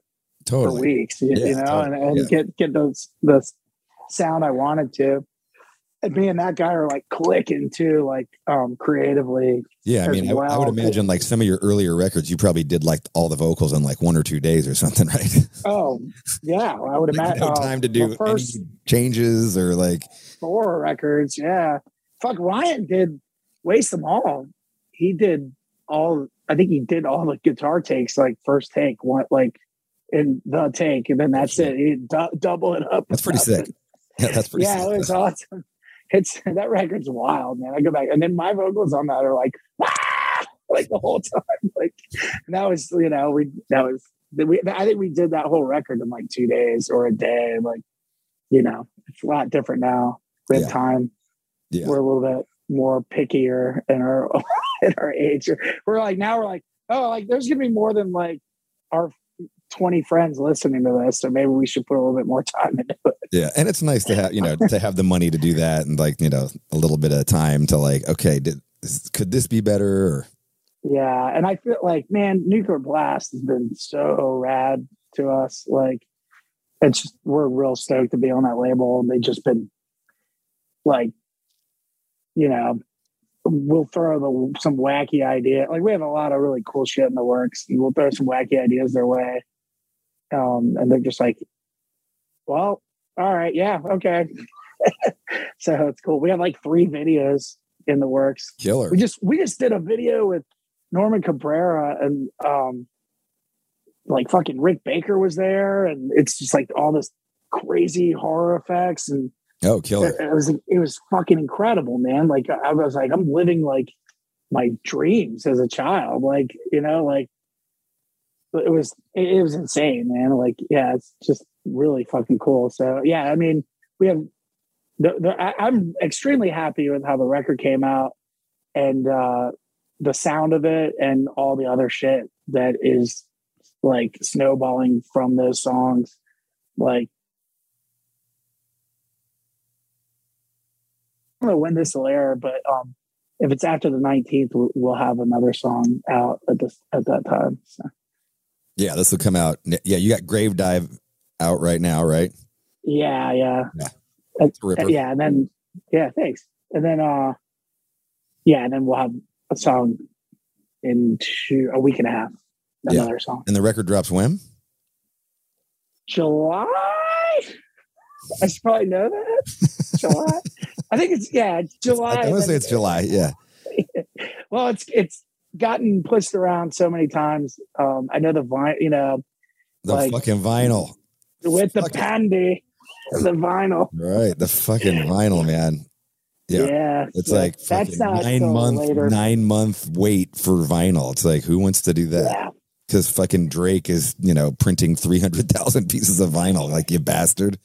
for weeks, you, Yeah, you know, and, totally. and Yeah. get get those the sound I wanted to. And me and that guy are like clicking too, like um creatively. Yeah, I mean, I, I would imagine like some of your earlier records, you probably did like all the vocals in like one or two days or something, (laughs) right? Oh yeah, I would imagine. no uh, time to do first any changes or like, four records. Yeah, fuck. Ryan did waste them all. He did all. I think he did all the guitar takes, like first take, one like in the take, and then that's it. He du- double it up. that's pretty sick. (laughs) Yeah, that's pretty Yeah, sick. it was awesome. (laughs) It's that record's wild, man. I go back, and then my vocals on that are like, "Wah!" (laughs) like the whole time. Like and that was, you know, we that was. We, I think we did that whole record in like two days or a day. Like, you know, it's a lot different now. We have Yeah. time Yeah. we're a little bit more pickier in our (laughs) in our age. We're like now we're like, oh, like there's gonna be more than like our 20 friends listening to this, so maybe we should put a little bit more time into it. Yeah, and it's nice to have you know to have the money to do that and like you know a little bit of time to like okay, did could this be better? Or, Yeah, and I feel like man, Nuclear Blast has been so rad to us. Like, it's just, we're real stoked to be on that label, and they've just been like, you know, we'll throw the some wacky idea. Like, we have a lot of really cool shit in the works, we'll throw some wacky ideas their way. Um, and they're just like, well, all right, yeah, okay. (laughs) so it's cool. We have like three videos in the works killer. we just we just did a video with Norman Cabrera and um like fucking Rick Baker was there and it's just like all this crazy horror effects and Oh, killer. it was it was fucking incredible man. Like I was like I'm living like my dreams as a child. Like you know like it was it, was insane man. Like yeah it's just really fucking cool. So yeah I mean we have the, the I, I'm extremely happy with how the record came out and uh the sound of it and all the other shit that is like snowballing from those songs. Like don't know when this will air, but um, if it's after the 19th, we'll, have another song out at this at that time. So, Yeah, this will come out. Yeah, you got Grave Dive out right now, right? yeah, yeah, Yeah. Uh, It's a ripper. yeah, and then yeah, thanks. And then uh, yeah, and then we'll have a song in two, a week and a half. Yeah. Another song, And the record drops when? July. I should probably know that. (laughs) July. I think it's yeah, it's July. I want to say it's July. Yeah. (laughs) well, it's it's gotten pushed around so many times. Um, I know the vine, you know, The Like- fucking vinyl. with the pandy, the vinyl. Right. The fucking vinyl, man. Yeah, Yeah. It's so like that's nine month later. nine month wait for vinyl. It's like who wants to do that? Yeah, Because fucking Drake is, you know, printing three hundred thousand pieces of vinyl, like you bastard.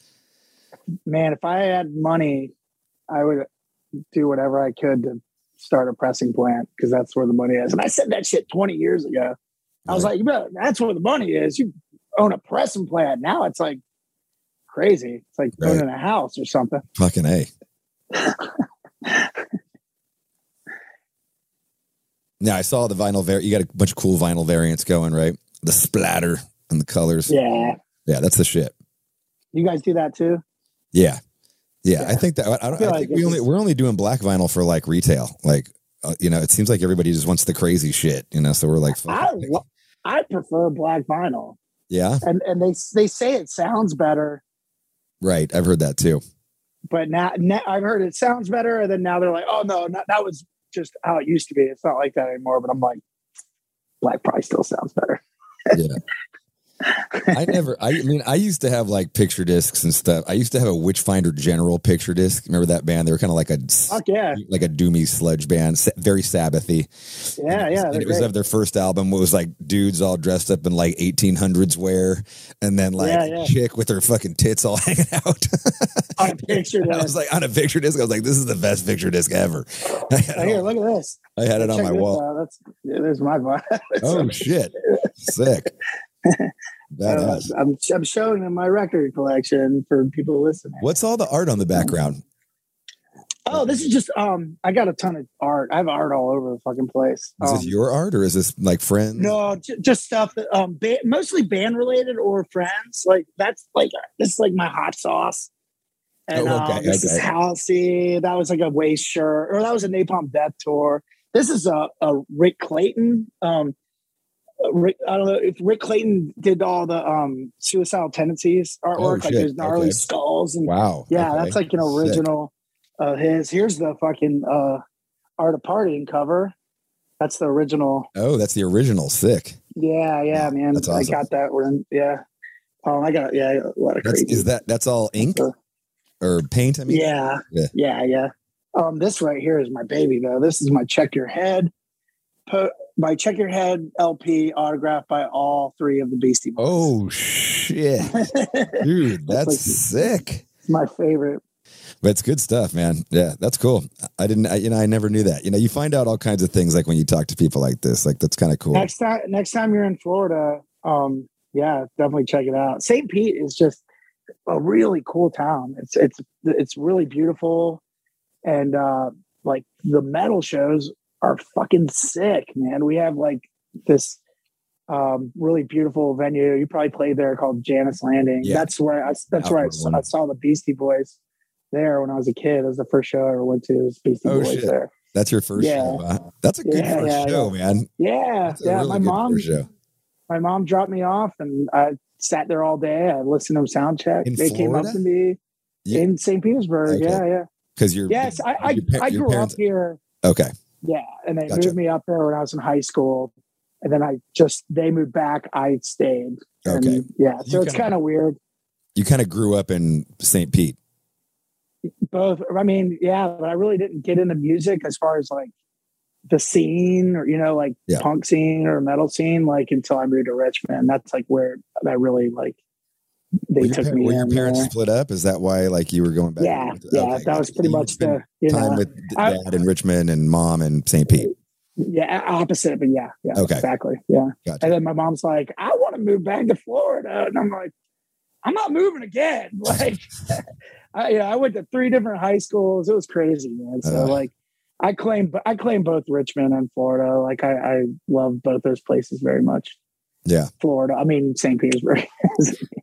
man, if I had money, I would do whatever I could to start a pressing plant because that's where the money is. And I said that shit 20 years ago. I was Right. like, bro, that's where the money is. You own a pressing plant. Now it's like crazy. It's like Right. owning a house or something. Fucking A. (laughs) now I saw the vinyl var you got a bunch of cool vinyl variants going, right? The splatter and the colors. Yeah. Yeah, that's the shit. You guys do that too? Yeah. Yeah, I think that I, I like think we only we're only doing black vinyl for like retail. Like uh, you know, it seems like everybody just wants the crazy shit, you know. So we're like, I lo- I prefer black vinyl, yeah, and and they they say it sounds better, right. I've heard that too. but now, now I've heard it sounds better, and then now they're like, oh no, not, that was just how it used to be. It's not like that anymore. But I'm like, black probably still sounds better. Yeah. (laughs) I never. I mean, I used to have like picture discs and stuff. I used to have a Witchfinder General picture disc. Remember that band? They were kind of like a Fuck yeah, like a doomy sludge band, very Sabbathy. yeah, yeah. and it was great. of their first album. It was like dudes all dressed up in like 1800s wear, and then like Yeah, a yeah. chick with her fucking tits all (laughs) hanging out. on a picture. (laughs) I was like on a picture disc. I was like, this is the best picture disc ever. (laughs) I had Oh, here, look at this. I had it on my wall. out. That's yeah, there's my vibe. Oh shit! Sick. (laughs) Uh, I'm, I'm showing them my record collection for people listening. What's all the art on the background? Oh, this is just um. I got a ton of art. I have art all over the fucking place. Is Um, this your art or is this like friends? no, j- just stuff that um, ba- mostly band related or friends. Like that's like this is like my hot sauce. And Oh, okay, um, this is okay. Halsey. That was like a Waste shirt, or that was a Napalm Death tour. This is a, a Ric Clayton. Um, Ric, I don't know if Ric Clayton did all the um suicidal tendencies artwork, like Oh, shit. his gnarly Okay. skulls and Wow. yeah, Okay. that's like an original of his. Here's the fucking uh Art of Partying cover. That's the original. Oh, that's the original. Sick. Yeah, yeah, man. That's I got that one. Yeah. Oh, I got yeah, a lot of That's crazy. is that that's all ink or paint? I mean, yeah, Yeah. yeah, yeah, Um, this right here is my baby though. This is my Check Your Head, po- my Check Your Head LP autographed by all three of the Beastie Boys. Oh shit, (laughs) dude, that's like- sick. my favorite. That's good stuff, man. Yeah, that's cool. I didn't, I, you know, I never knew that. You know, you find out all kinds of things like when you talk to people like this. Like that's kind of cool. Next time, next time you're in Florida, um, yeah, definitely check it out. St. Pete is just a really cool town. It's it's it's really beautiful, and uh, like the metal shows are fucking sick, man. We have like this um really beautiful venue. You probably played there called Jannus Landing. Yeah. That's where I that's where I saw. I saw the Beastie Boys there when I was a kid. It was the first show I ever went to. Was Beastie Oh, Boys shit. there. That's your first Yeah. show. Huh? That's a good Yeah, first yeah, show, man. Yeah, yeah. really my mom my mom dropped me off and I sat there all day. I listened to them sound check. In they came up to me in St. Petersburg. Okay. Yeah, yeah. Because you're Yes, I I, your I grew parents- up here. Okay, Yeah, and they Gotcha. moved me up there when I was in high school, and then I just they moved back. I stayed. And, Okay. Yeah, You so it's kinda- kind of weird. you kind of grew up in St. Pete. Both. I mean, yeah, but I really didn't get into music as far as like the scene or you know like Yeah. punk scene or metal scene like until I moved to Richmond. That's like where I really like they Were your, took par- me were your parents there. split up? Is that why like you were going back? Yeah, Okay, yeah, that was pretty So you much the you time know, with I- dad in Richmond and mom in St. Pete. yeah, opposite, but yeah, yeah, Okay. exactly, yeah. Gotcha. And then my mom's like, "I want to move back to Florida," and I'm like, "I'm not moving again." (laughs) Like, (laughs) I, yeah, I went to three different high schools. It was crazy, man. So Uh. like, I claim, I claim both Richmond and Florida. Like, I, I love both those places very much. Yeah. Florida. I mean, St. Petersburg. (laughs)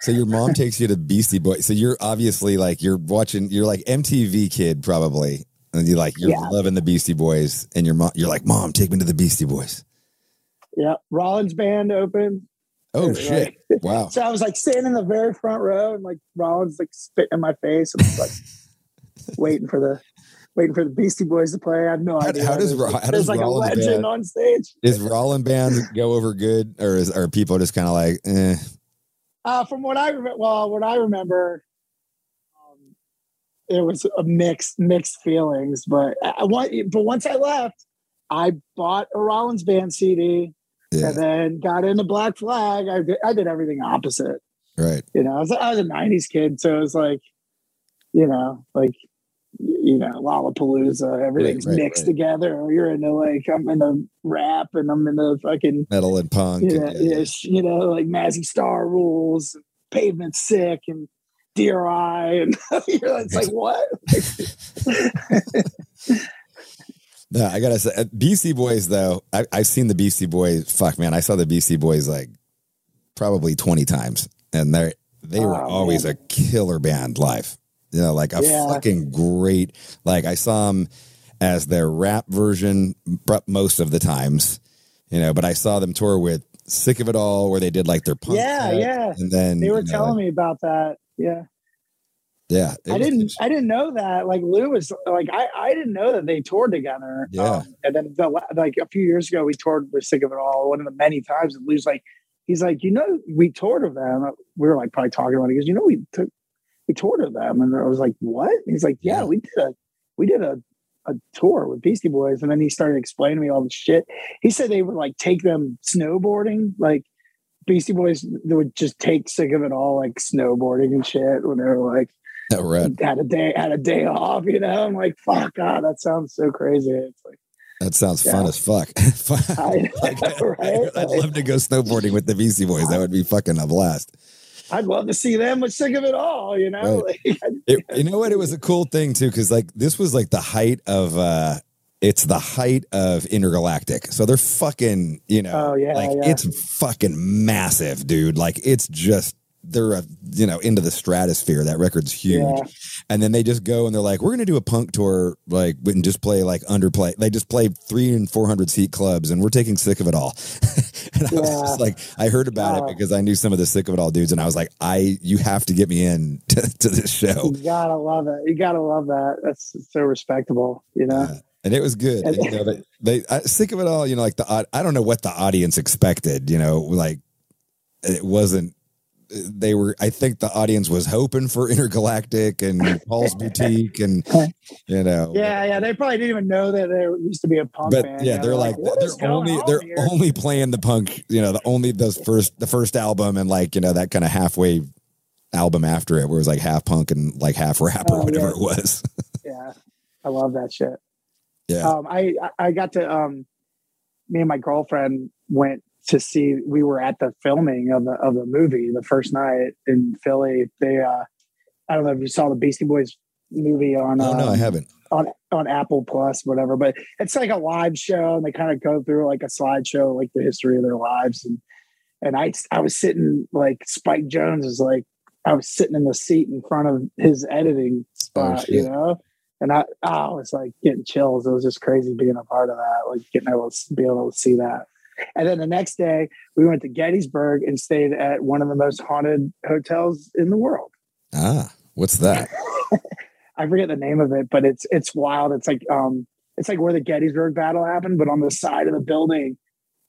So your mom takes you to Beastie Boys. So you're obviously like you're watching. You're like MTV kid probably, and you're like you're Yeah. loving the Beastie Boys, and your mom. You're like, mom, take me to the Beastie Boys. yeah, Rollins band open. Oh shit! (laughs) Wow. So I was like sitting in the very front row, and like Rollins like spitting in my face, and I was like (laughs) waiting for the waiting for the Beastie Boys to play. I have no How- idea. how does There's, like- how there's does like a Rollins legend band- on stage? Is Rollin band go over good, or is are people just kind of like, eh? Uh, from what I remember, well, what I remember, um, it was a mixed mixed feelings. But I, I want, but once I left, I bought a Rollins band CD, Yeah, and then got into Black Flag. I did, I did everything opposite. right. you know, I was, I was a '90s kid, so it was like, you know, like, you you know Lollapalooza. Everything's right, mixed right. together. Or you're into like I'm into rap and I'm into fucking Metal and punk. yeah, and- yeah, you know like Mazzy Star rules, Pavement Sick, and DRI, and (laughs) you're, it's like what? (laughs) No, I gotta say, uh, Beastie Boys though. I, I've seen the Beastie Boys. Fuck, man, I saw the Beastie Boys like probably twenty times, and they're they were Oh, always man. a killer band live. You know, like a Yeah. fucking great. Like I saw them as their rap version most of the times. You know, but I saw them tour with "Sick of It All," where they did like their punk. Yeah, yeah. And then They were you know, telling me about that. Yeah. yeah, I didn't. I didn't know that. Like Lou was like, I, I didn't know that they toured together. Yeah. Um, and then the, like a few years ago, we toured with Sick of It All. One of the many times, and Lou's like, he's like, you know, we toured with them. We were like probably talking about it. He goes, you know, we took we toured with them, and I was like, what? And he's like, yeah, Yeah. we did a we did a a tour with Beastie Boys, and then he started explaining to me all the shit. He said they would like take them snowboarding, like. Beastie Boys they would just take sick of it all, like snowboarding and shit. When they were like, Yeah, rad. had a day had a day off, you know. I'm like, fuck God, that sounds so crazy. It's like That sounds fun as fuck. (laughs) I Like, know, (laughs) right? (laughs) I'd love to go snowboarding with the Beastie Boys. That would be fucking a blast. I'd love to see them with sick of it all, you know. Right. (laughs) Like, It, you know what? It was a cool thing too, because like this was like the height of uh it's the height of intergalactic. So they're fucking, you know, Oh, yeah, like yeah. it's fucking massive, dude. Like it's just they're a, you know into the stratosphere. That record's huge. Yeah. And then they just go and they're like, we're gonna do a punk tour, like and just play like underplay. They just play three and four hundred seat clubs, and we're taking sick of it all. (laughs) and I was just like, I heard about Wow. it because I knew some of the sick of it all dudes, and I was like, I you have to get me in (laughs) to, to this show. you gotta love it. You gotta love that. That's so respectable, you know. Yeah. And it was good. And, you know, they, they I, sick of it all. You know, like the I don't know what the audience expected. You know, like it wasn't. They were. I think the audience was hoping for intergalactic and Paul's (laughs) boutique, and you know. Yeah, yeah. They probably didn't even know that there used to be a punk But band. yeah, they're like, they're only on they're here? only playing the punk. You know, the only those first the first album and like you know that kind of halfway album after it, where it was like half punk and like half rap or Oh, whatever yeah. it was. (laughs) yeah, I love that shit. yeah. um, I I- I got to um, me and my girlfriend went to see. We were at the filming of the of the movie the first night in Philly. They uh, I don't know if you saw the Beastie Boys movie on. oh no, I um, haven't. on on Apple Plus, whatever. But it's like a live show, and they kind of go through like a slideshow, like the history of their lives. And and I I was sitting like Spike Jonze is like I was sitting in the seat in front of his editing spot, you Oh, shit. know. And I, I was like getting chills. It was just crazy being a part of that, like getting able to be able to see that. And then the next day, we went to Gettysburg and stayed at one of the most haunted hotels in the world. Ah, what's that? (laughs) I forget the name of it, but it's it's wild. It's like um it's like where the Gettysburg battle happened, but on the side of the building,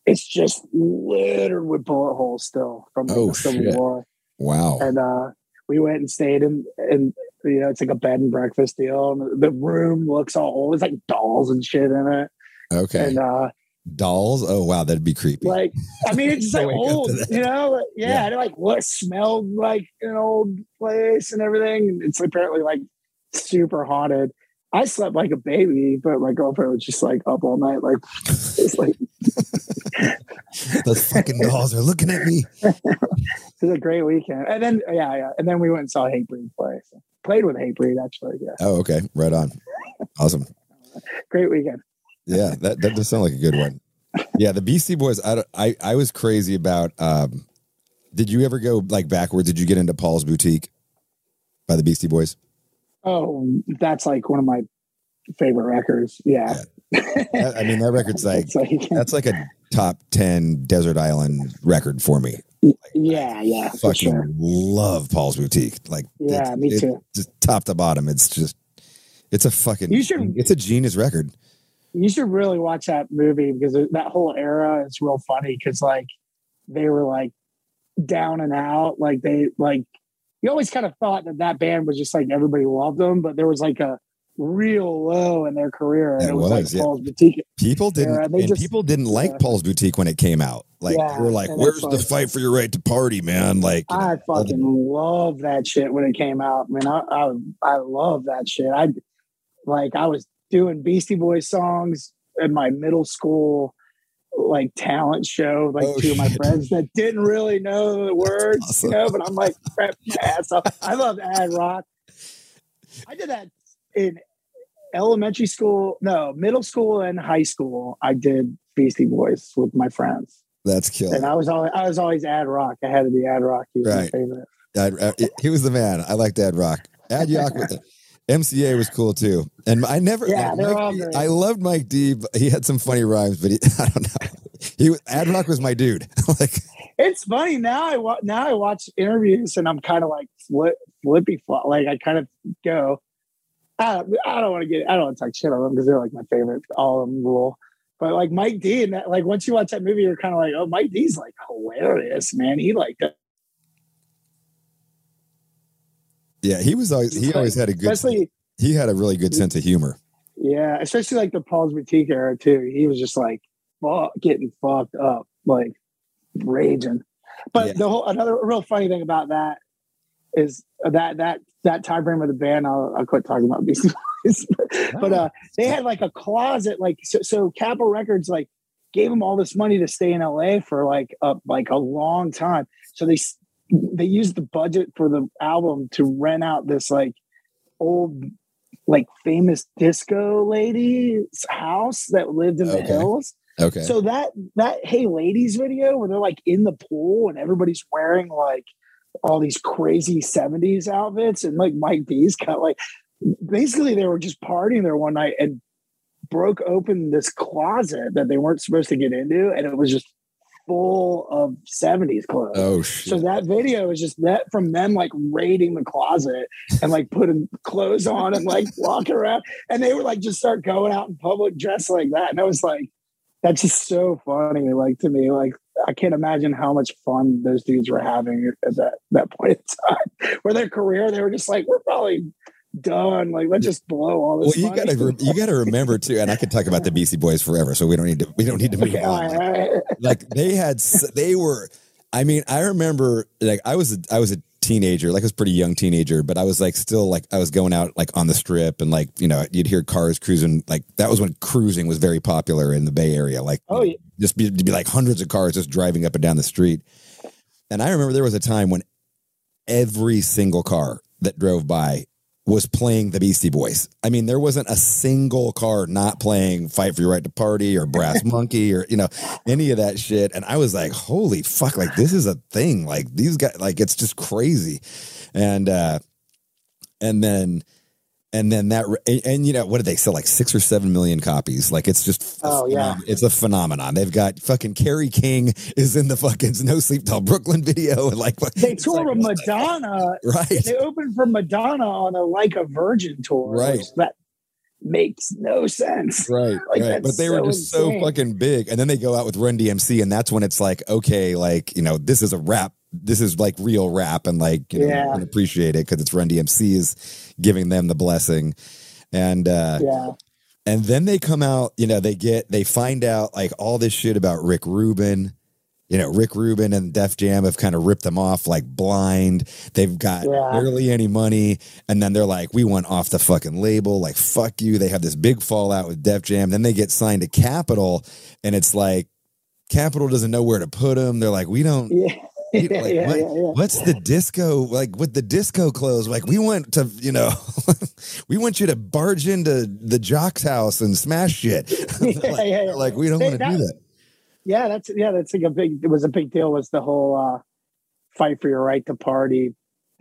it's just littered with bullet holes still from like, Oh, the Civil shit. War. Wow. And uh we went and stayed in and you know, it's like a bed and breakfast deal. And the room looks all old. It's like dolls and shit in it. Okay. And uh Dolls? Oh wow, that'd be creepy. like I mean it's (laughs) just like Wake up to old, you know? Like, Yeah, Yeah. and like what smelled like an old place and everything. It's apparently like super haunted. I slept like a baby, but my girlfriend was just like up all night, like it's like (laughs) Those fucking dolls are looking at me. it was a great weekend. And then yeah, yeah. And then we went and saw Hatebreed play. So, played with Hatebreed actually. Yeah. Oh, okay. Right on. Awesome. Great weekend. Yeah, that, that does sound like a good one. Yeah, the Beastie Boys. I, I I was crazy about. um Did you ever go like backwards? Did you get into Paul's Boutique by the Beastie Boys? Oh, that's like one of my favorite records. Yeah. That- I mean, that record's (laughs) like like (laughs) that's like a top ten desert island record for me. yeah, yeah. For Fucking sure. love Paul's Boutique. Like, Yeah, it's- me it- too. Just top to bottom, it's just it's a fucking. You should- It's a genius record. You should really watch that movie because that whole era is real funny because like they were like down and out. Like they like you always kind of thought that that band was just like everybody loved them, but there was like a real low in their career. And It it was, was, like yeah. Paul's Boutique. People didn't, and just- people didn't like yeah. Paul's Boutique when it came out. Like Yeah, were like, "Where's the fight for your right to party, man?" Like, you know, I fucking love that shit when it came out. man I I, I love that shit. I like I was doing Beastie Boys songs in my middle school like talent show, like Oh, two of my shit. friends that didn't really know the words, awesome. you know, but I'm like crap my ass off. I love ad rock. I did that in elementary school, no, middle school and high school. I did Beastie Boys with my friends. That's killer. And I was always I was always ad rock. I had to be ad rock. He was my favorite. Ad, uh, he was the man. I liked Ad Rock. Ad Yock, was- (laughs) MCA was cool too. And I never, Yeah, like, they're Mike all great. I loved Mike D. But he had some funny rhymes, but he, (laughs) I don't know. He Ad Rock was my dude. (laughs) like, It's funny now. I wa- now I watch interviews and I'm kind of like flip, flippy flop. Like I kind of go. I don't, I don't want to get. I don't want to talk shit on them because they're like my favorite. All of them rule. But like Mike D and that, like once you watch that movie, you're kind of like, oh, Mike D's like hilarious, man. He like yeah, he was always, he always had a good, especially he had a really good sense of humor. yeah, especially like the Paul's Boutique era too. He was just like fuck, getting fucked up, like raging. But Yeah. the whole another real funny thing about that is that that that time frame of the band. I'll, I'll quit talking about Beastie Boys, (laughs) but uh, they had like a closet, like so. So Capitol Records like gave them all this money to stay in LA for like a like a long time. So they they used the budget for the album to rent out this like old like famous disco lady's house that lived in the Okay. hills. Okay. So that that hey ladies video where they're like in the pool and everybody's wearing like all these crazy 70s outfits and like Mike D's got like basically they were just partying there one night and broke open this closet that they weren't supposed to get into and it was just full of 70s clothes. oh, shit. So that video is just that from them like raiding the closet and like putting clothes on and like walking around. And they would like just start going out in public dressed like that. And I was like, that's just so funny. Like to me, like I can't imagine how much fun those dudes were having at that that point in time. (laughs) Where their career, they were just like, we're probably done. Like let's just blow all well, this. you gotta you gotta remember too, and I could talk about the Beastie Boys forever, so we don't need to we don't need to move (laughs) on. all right, like they had they were i mean i remember like i was a, i was a teenager like i was a pretty young teenager but i was like still like i was going out like on the strip and like you know you'd hear cars cruising like that was when cruising was very popular in the bay area like Oh, yeah. just be, to be like hundreds of cars just driving up and down the street and i remember there was a time when every single car that drove by was playing the Beastie Boys. I mean, there wasn't a single car not playing Fight for Your Right to Party or Brass (laughs) Monkey or, you know, any of that shit. And I was like, holy fuck, like this is a thing. Like these guys, like it's just crazy. And, uh, and then, and then that, and, and, you know, what did they sell? Like six or seven million copies. Like it's just, Oh, yeah. it's a phenomenon. They've got fucking Kerry King is in the fucking No Sleep Till Brooklyn video. And like, They toured like, with Madonna (laughs) Right. they opened for Madonna on a like a Virgin tour. Right. That makes no sense. Right, (laughs) Like, right. But they were so just so fucking big. And then they go out with Run DMC, and that's when it's like, okay, like, you know, this is a rap. This is like real rap, and like, you know, Yeah. can appreciate it because it's Run DMC is giving them the blessing. And uh Yeah. and then they come out, you know, they get they find out like all this shit about Rick Rubin. You know, Rick Rubin and Def Jam have kind of ripped them off like blind. They've got Yeah. barely any money. And then they're like, we want off the fucking label. Like, fuck you. They have this big fallout with Def Jam. Then they get signed to Capitol. And it's like, Capitol doesn't know where to put them. They're like, we don't. Yeah. you (laughs) Yeah, know, like, yeah, what- yeah, yeah. What's the disco like with the disco clothes? Like we want to, you know, (laughs) we want you to barge into the jock's house and smash shit. (laughs) Like, yeah, yeah. like, we don't want to do that. Yeah, that's yeah, that's like a big it was a big deal was the whole uh fight for your right to party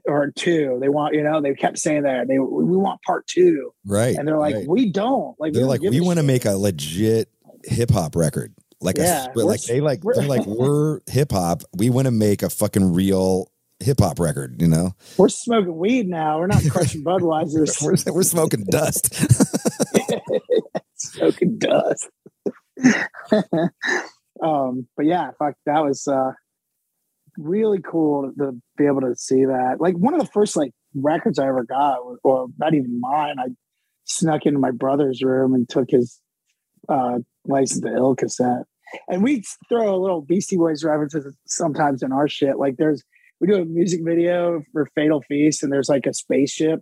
or two. They want, you know, they kept saying that. They we want part two. Right. And they're like, right. we don't. Like they're don't like, we want to shit." make a legit hip hop record. Like Yeah, a, like they like they're (laughs) like we're hip hop. We want to make a fucking real hip hop record. You know, we're smoking weed now. We're not (laughs) crushing Budweisers. we're we're smoking dust. (laughs) smoking dust. Um, but yeah, fuck, that was uh, really cool to be able to see that. Like one of the first like records I ever got, was, or not even mine. I snuck into my brother's room and took his uh, license to ill cassette. And we throw a little Beastie Boys references sometimes in our shit. Like there's we do a music video for Fatal Feast, and there's like a spaceship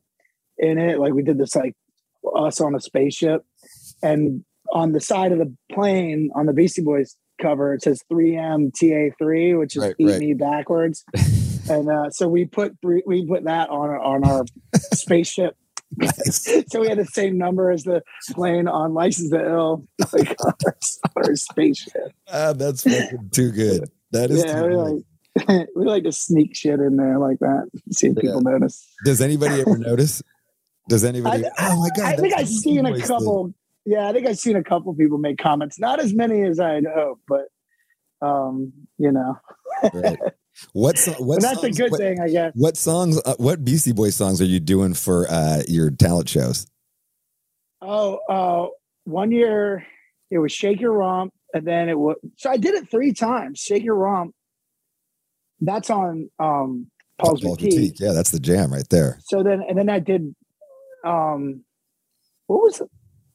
in it. Like we did this like us on a spaceship, and on the side of the plane on the Beastie Boys cover it says 3M TA3, which is Right, eat right. me backwards. (laughs) and uh, so we put three, we put that on our- on our (laughs) spaceship. Nice. (laughs) So we had the same number as the plane on License to Ill, like our, spaceship. Ah, that's fucking too good. That is Yeah, too we good. like we like to sneak shit in there like that. See if people notice. Does anybody ever notice? Does anybody? I- oh my god! I think I've seen a couple. Yeah, I think I've seen a couple people make comments. Not as many as I'd hoped, but um, you know. Right. (laughs) What song? What that's a good what, thing, I guess. What songs? Uh, what Beastie Boys songs are you doing for uh, your talent shows? Oh, uh, one year it was Shake Your Rump, and then it was so I did it three times. Shake Your Rump. That's on um Paul's, Boutique. Boutique. Yeah, that's the jam right there. So then, and then I did. Um, what was it?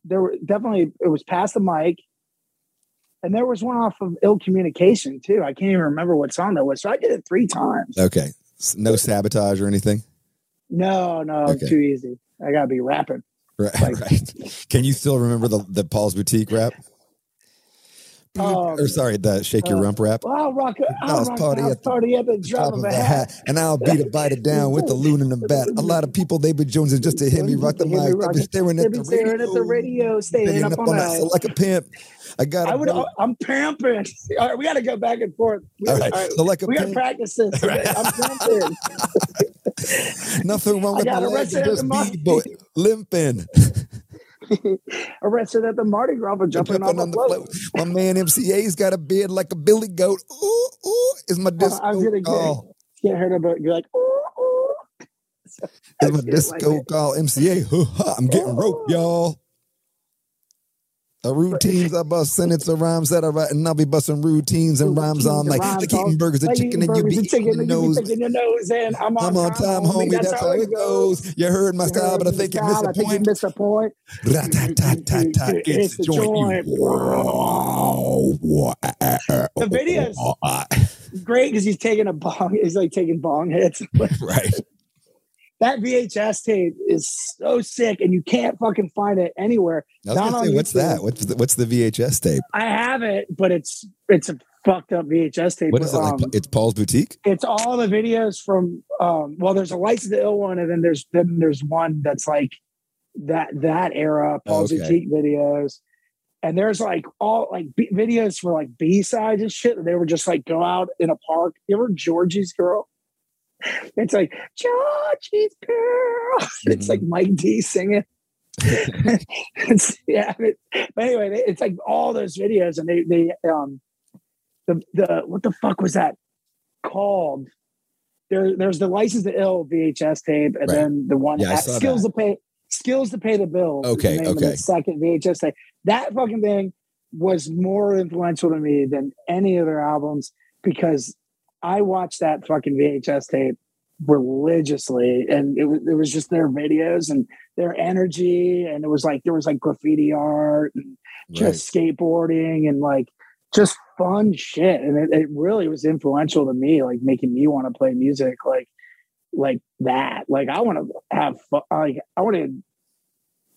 There were definitely it was past the mic, and there was one off of Ill Communication too. I can't even remember what song that was. So I did it three times. Okay. No sabotage or anything. No, no, Okay. too easy. I gotta be rapping. Right. (laughs) Like- right. Can you still remember the the Paul's Boutique rap? Um, or sorry, the Shake Your uh, Rump rap. I'll rock, I'll House party at the party at the drop top of a hat. and I'll beat it, bite it down with the loon and the bat. A lot of people they be jonesing just to hear me rock the mic. They be staring at the staring radio, at the radio, staying staying up up on that like a pimp. I got. I would. I'm pamping. (laughs) All right, we got to go back and forth. We, All right, all right, so like a we got to practice this. (laughs) today. I'm pamping. (laughs) Nothing wrong with my got leg, arrested at just be limping, Arrested at the Mardi Gras for jumping, jumping on the float. float. My man MCA's got a beard like a billy goat. Ooh, ooh, is my oh, disco I was gonna get- call. Get heard about. You're like, ooh, ooh. (laughs) Is my disco like call MCA? (laughs) I'm getting rope, y'all. A routines I bust sentence of rhymes that I write, and I'll be busting routines and rhymes on like Rhymes like eating burgers and chicken and you be and eating your nose. sticking your nose in. I'm on, I'm on time, homie. That's how it goes. You heard my You style, heard but I think you missed the you point. missed the point. It's the the joint. The videos- (laughs) Great because he's taking a bong. He's like taking bong hits. (laughs) Right. That VHS tape is so sick, and you can't fucking find it anywhere. I was Not gonna on say, what's that? What's the, what's the VHS tape? I have it, but it's it's a fucked up VHS tape. What is it Um, like? It's Paul's Boutique. it's all the videos from um well there's a license to ill one and then there's then there's one that's like that that era paul's Okay. boutique videos and there's like all like B- videos for like b-sides and shit they were just like go out in a park you ever georgie's girl it's like georgie's girl (laughs) it's like mike d singing (laughs) it's, yeah it- but anyway it's like all those videos and they they um the the what the fuck was that called there there's the license to ill vhs tape and Right. then the one Yeah, at skills that. to pay skills to pay the bill Okay, okay. second vhs tape that fucking thing was more influential to me than any other albums because i watched that fucking vhs tape religiously and it was, it was just their videos and their energy and it was like there was like graffiti art and just skateboarding and like just fun shit. And it, it really was influential to me like making me want to play music like like that. Like i want to have fun like i want to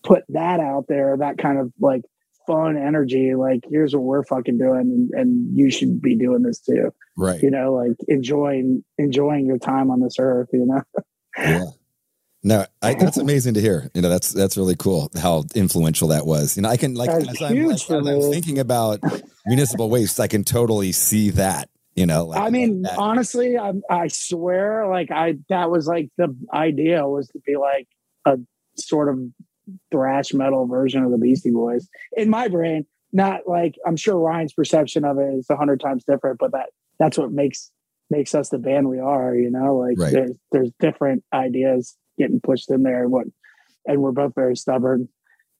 put that out there that kind of like fun energy like here's what we're fucking doing and, and you should be doing this too Right. you know like enjoying enjoying your time on this earth you know (laughs) Yeah. No, I, that's amazing to hear. You know, that's that's really cool how influential that was. You know, I can like That's as I'm, as I'm thinking about (laughs) municipal waste, I can totally see that. You know, like I mean, that. honestly, I, I swear, like I that was like the idea was to be like a sort of thrash metal version of the Beastie Boys in my brain. Not like I'm sure Ryan's perception of it is a hundred times different, but that that's what makes makes us the band we are. You know, like Right. there's there's different ideas getting pushed in there. And what and we're both very stubborn,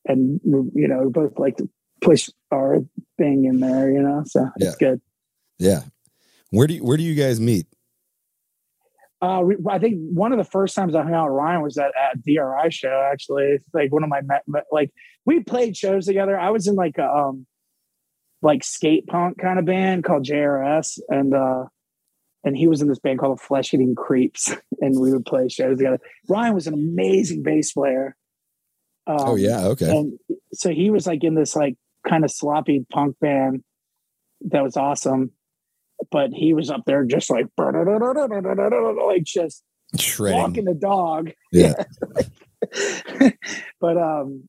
and we- you know, we both like to push our thing in there. You know, so it's good. yeah. Where do you, where do you guys meet? Uh, I think one of the first times I hung out with Ryan was at at DRI show. Actually, it's like one of my like we played shows together. I was in like a um like skate punk kind of band called JRS, and uh and he was in this band called the Flesh Eating Creeps, (laughs) and we would play shows together. Ryan was an amazing bass player, Um, oh yeah, okay. And so he was like in this like kind of sloppy punk band that was awesome. But he was up there just like like just Shredding. walking the dog. Yeah. (laughs) but um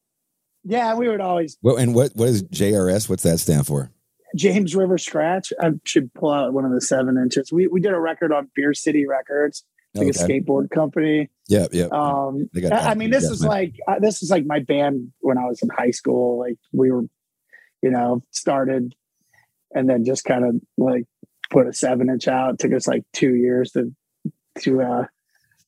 yeah, we would always Well, and what what is JRS? What's that stand for? James River Scratch. I should pull out one of the seven inches. We we did a record on Beer City Records, like a skateboard company. Yeah, yeah. Um, I I mean, this is like uh, this is like my band when I was in high school. Like we were, you know, started, and then just kind of like put a seven inch out. It took us like two years to to uh,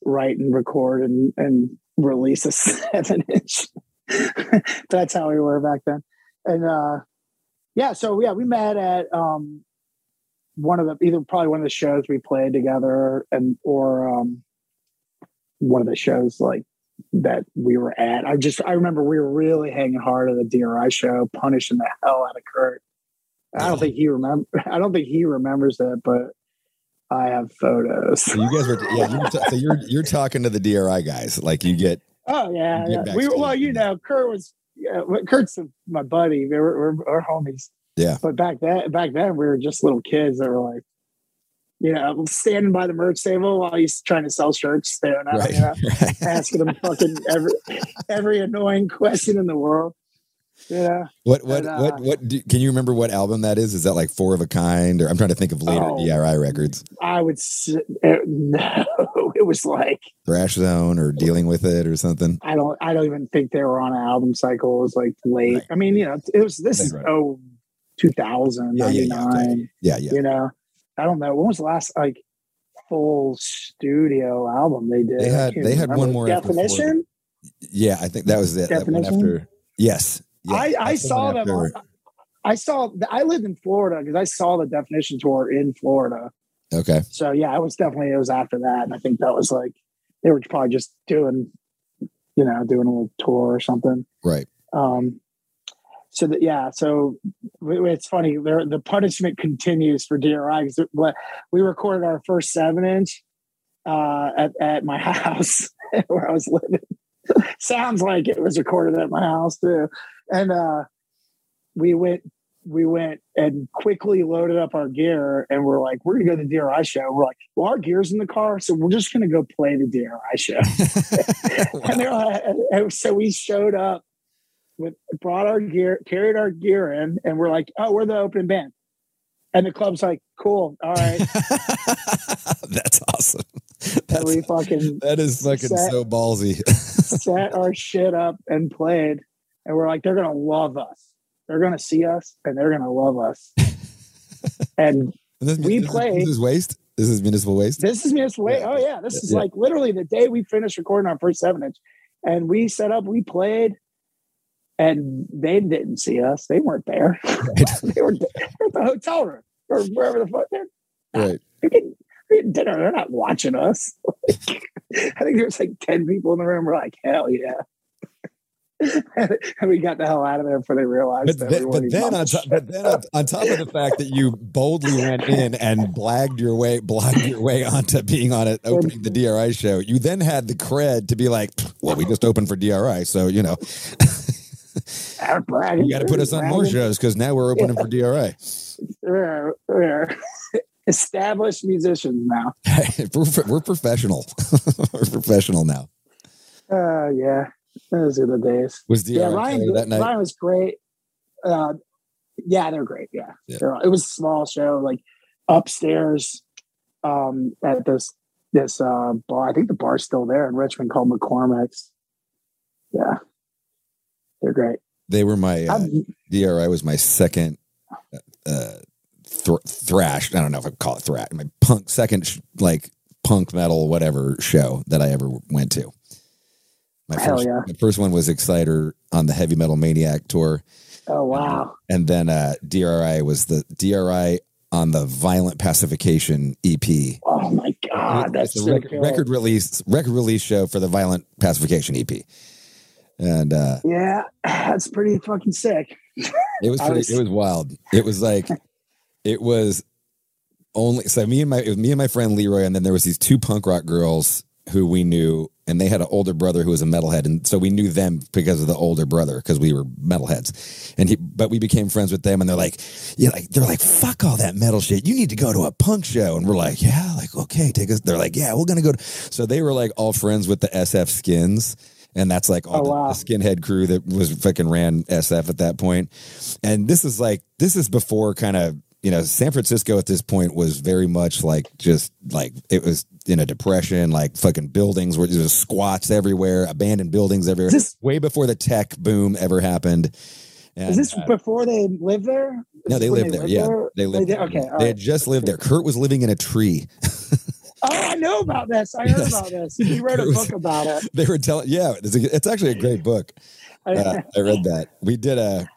write and record and and release a (laughs) seven inch. (laughs) That's how we were back then, and uh, yeah. So yeah, we met at um, one of the either probably one of the shows we played together, and or um, one of the shows like that we were at. I just I remember we were really hanging hard at the DRI show, punishing the hell out of Kurt. I don't think he remember. (laughs) I don't think he remembers that, but I have photos. So you guys were yeah. You were ta- so you're you're talking to the DRI guys. Like you get Oh yeah, Get yeah. We well, you know, Kurt was yeah, Kurt's my buddy. We were, we're, we're homies. Yeah. But back then, back then, we were just little kids that were like, you know, standing by the merch table while he's trying to sell shirts, staring at right. him, you know, (laughs) right. asking him fucking every every annoying question in the world. Yeah. What what And, uh, what what? Do, can you remember what album that is? Is that like Four of a Kind? Or I'm trying to think of later Oh. DRI records, I would s- uh, no, (laughs) it was like Thrash Zone, or Dealing with It, or something. I don't I don't even think they were on an album cycle. It was like late. Right. I mean, you know, it was this is right. oh 2000, Yeah, yeah, yeah, 99. okay. Yeah, yeah. You know, I don't know. When was the last like full studio album they did? They had- they had remember. one more definition. Yeah, I think that was it. That went Definition? after. Yes. Yeah, I, I saw them. on- I saw. I lived in Florida because I saw the definition tour in Florida. Okay. So yeah, it was definitely it was after that, and I think that was like they were probably just doing, you know, doing a little tour or something. Right. Um, so that yeah, so it's funny. There, the punishment continues for DRI because we recorded our first seven inch uh, at at my (laughs) house where I was living. Sounds like it was recorded at my house too, and uh, we went we went and quickly loaded up our gear and we're like, we're gonna go to the DRI show. We're like, well, our gear's in the car, so we're just gonna go play the DRI show. (laughs) (laughs) and they're like, and so we showed up with brought our gear, carried our gear in, and we're like, oh, we're the opening band. And the club's like, cool, all right. (laughs) That's awesome. and That's, we fucking that is fucking Set- so ballsy. set our shit up and played. And we're like, they're gonna love us. They're gonna see us and they're gonna love us. (laughs) and And this, We this is- played- This is waste. This is municipal waste. This is Miss Way. Yeah. Oh yeah, this is Yeah. like literally the day we finished recording our first seven inch, and we set up, we played, and they didn't see us. They weren't there. (laughs) (laughs) they were they were at the hotel room or wherever the fuck they're. Right. They're getting, they're getting dinner. They're not watching us. I think there's like ten people in the room. We're like, hell yeah. (laughs) and we got the hell out of there before they realized But that then, but then, on top, but then on, on top of the fact that you boldly went in and blagged your way, blagged your way onto being on it, opening the DRI show, you then had the cred to be like, "Well, we just opened for DRI, so you know, (laughs) you got to put us on more shows because now we're opening for DRI." we're, we're established musicians now. (laughs) we're, we're professional. we're professional now. Uh, yeah, those are the days. Was DRI yeah, Ryan, that night? Ryan was great. Uh, yeah, they're great. Yeah, Yeah. They're- it was a small show, like upstairs um, at this this uh, bar. I think the bar's still there in Richmond called McCormick's. Yeah, they're great. They were my uh, DRI was my second uh, thr- thrash. I don't know if I call it thrash. My punk second sh- like punk metal whatever show that I ever went to. My Hell first, yeah. my first one was Exciter on the Heavy Metal Maniac tour, oh wow, and then uh, DRI was the DRI on the Violent Pacification EP. oh my god, that's It's a so record, record release record release show for the Violent Pacification EP, and uh, Yeah, that's pretty fucking sick. (laughs) It was pretty, was- it was wild. It was like (laughs) it was only so me and my it was me and my friend Leroy, and then there was these two punk rock girls who we knew, and they had an older brother who was a metalhead, and so we knew them because of the older brother because we were metalheads, and he. But we became friends with them, and they're like, yeah, like they're like, fuck all that metal shit. You need to go to a punk show, and we're like, yeah, like okay, take us. They're like, yeah, we're gonna go. To, so they were like all friends with the SF Skins. And that's like all Oh, the, wow. the skinhead crew that was fucking ran SF at that point. And this is like this is before kind of you know San Francisco at this point was very much like just like it was in a depression, like fucking buildings where there was squats everywhere, abandoned buildings everywhere. This- way before the tech boom ever happened. And, Is this uh, before they lived there? Is no, they lived there. Yeah, they lived did? there. Okay, they right. had just lived there. Kurt was living in a tree. (laughs) Oh, I know about this. I heard Yes. about this. He (laughs) wrote a book about it. (laughs) They were telling, yeah, it's actually a great book. Uh, I read that. We did a.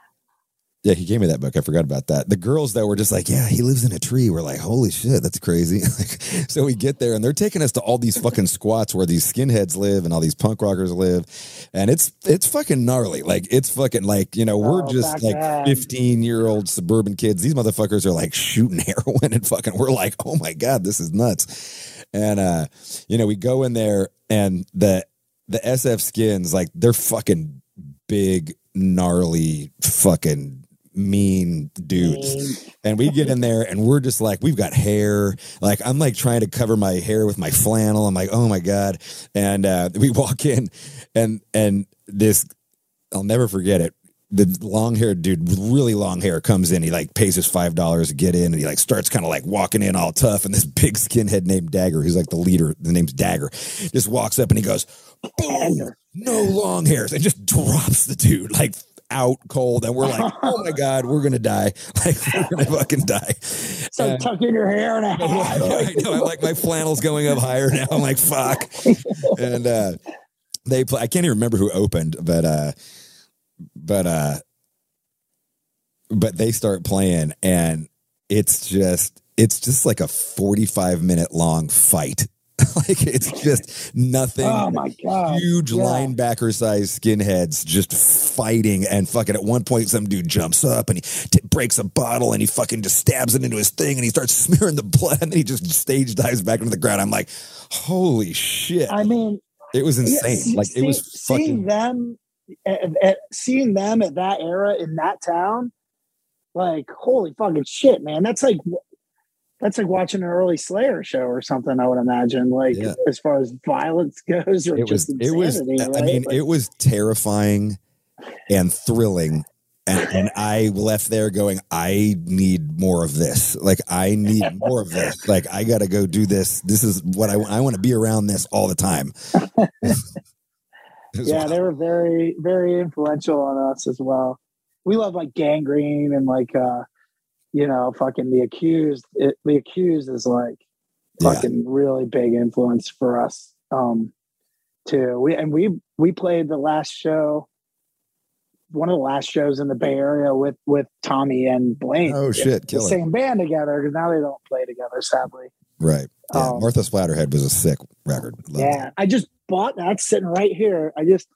Yeah, he gave me that book. I forgot about that. The girls though were just like, "Yeah, he lives in a tree." We're like, "Holy shit, that's crazy!" (laughs) So we get there and they're taking us to all these fucking squats where these skinheads live and all these punk rockers live, and it's it's fucking gnarly. Like it's fucking like you know we're Oh, just like then. fifteen year old suburban kids. These motherfuckers are like shooting (laughs) heroin and fucking. We're like, "Oh my god, this is nuts!" And uh, you know, we go in there and the the SF skins like they're fucking big, gnarly, fucking mean dudes. And we get in (laughs) there and we're just like, we've got hair. Like I'm like trying to cover my hair with my flannel. I'm like, oh my God. And uh, we walk in and and this I'll never forget it. The long haired dude with really long hair comes in. He like pays his five dollars to get in, and he like starts kind of like walking in all tough. And this (laughs) big skinhead named Dagger, who's like the leader, the name's Dagger, just walks up and he goes, "Boom, no long hairs," and just drops the dude like out cold. And we're like, (laughs) "Oh my god, we're gonna die! (laughs) Like we're gonna fucking die." so And- tuck in your hair and a (laughs) hat. I know. I'm like my flannel's going up higher now. I'm like fuck. And uh they play I can't even remember who opened, but uh but uh but they start playing and it's just it's just like a 45 minute long fight. (laughs) like it's just nothing Oh my god! huge Yeah. linebacker sized skinheads just fighting and fucking at one point some dude jumps up and he t- breaks a bottle and he fucking just stabs it into his thing and he starts (laughs) smearing the blood and then he just stage dives back into the ground i'm like holy shit I mean, it was yeah, insane see- like it was see- seeing fucking them, at, at- seeing them at that era in that town, like holy fucking shit, man! That's like that's like watching an early Slayer show or something. I would imagine, like Yeah. as far as violence (laughs) goes, or it was just it was insanity, i mean Like, it was terrifying and thrilling and, and I left there going, I need more of this. Like, I need more of this. Like, I got to go do this. This is what I, I want to be around this all the time. (laughs) Yeah, they were very, very influential on us as well. We love like Gang Green and like uh, you know, fucking the accused. It, the accused is like Yeah. fucking really big influence for us. Um too. We and we we played the last show, one of the last shows in the Bay Area with with Tommy and Blaine. Oh, shit, The same band together because now they don't play together, sadly. Right. Yeah. Um, Martha Splatterhead was a sick record. Loved Yeah, it. I just bought that sitting right here. I just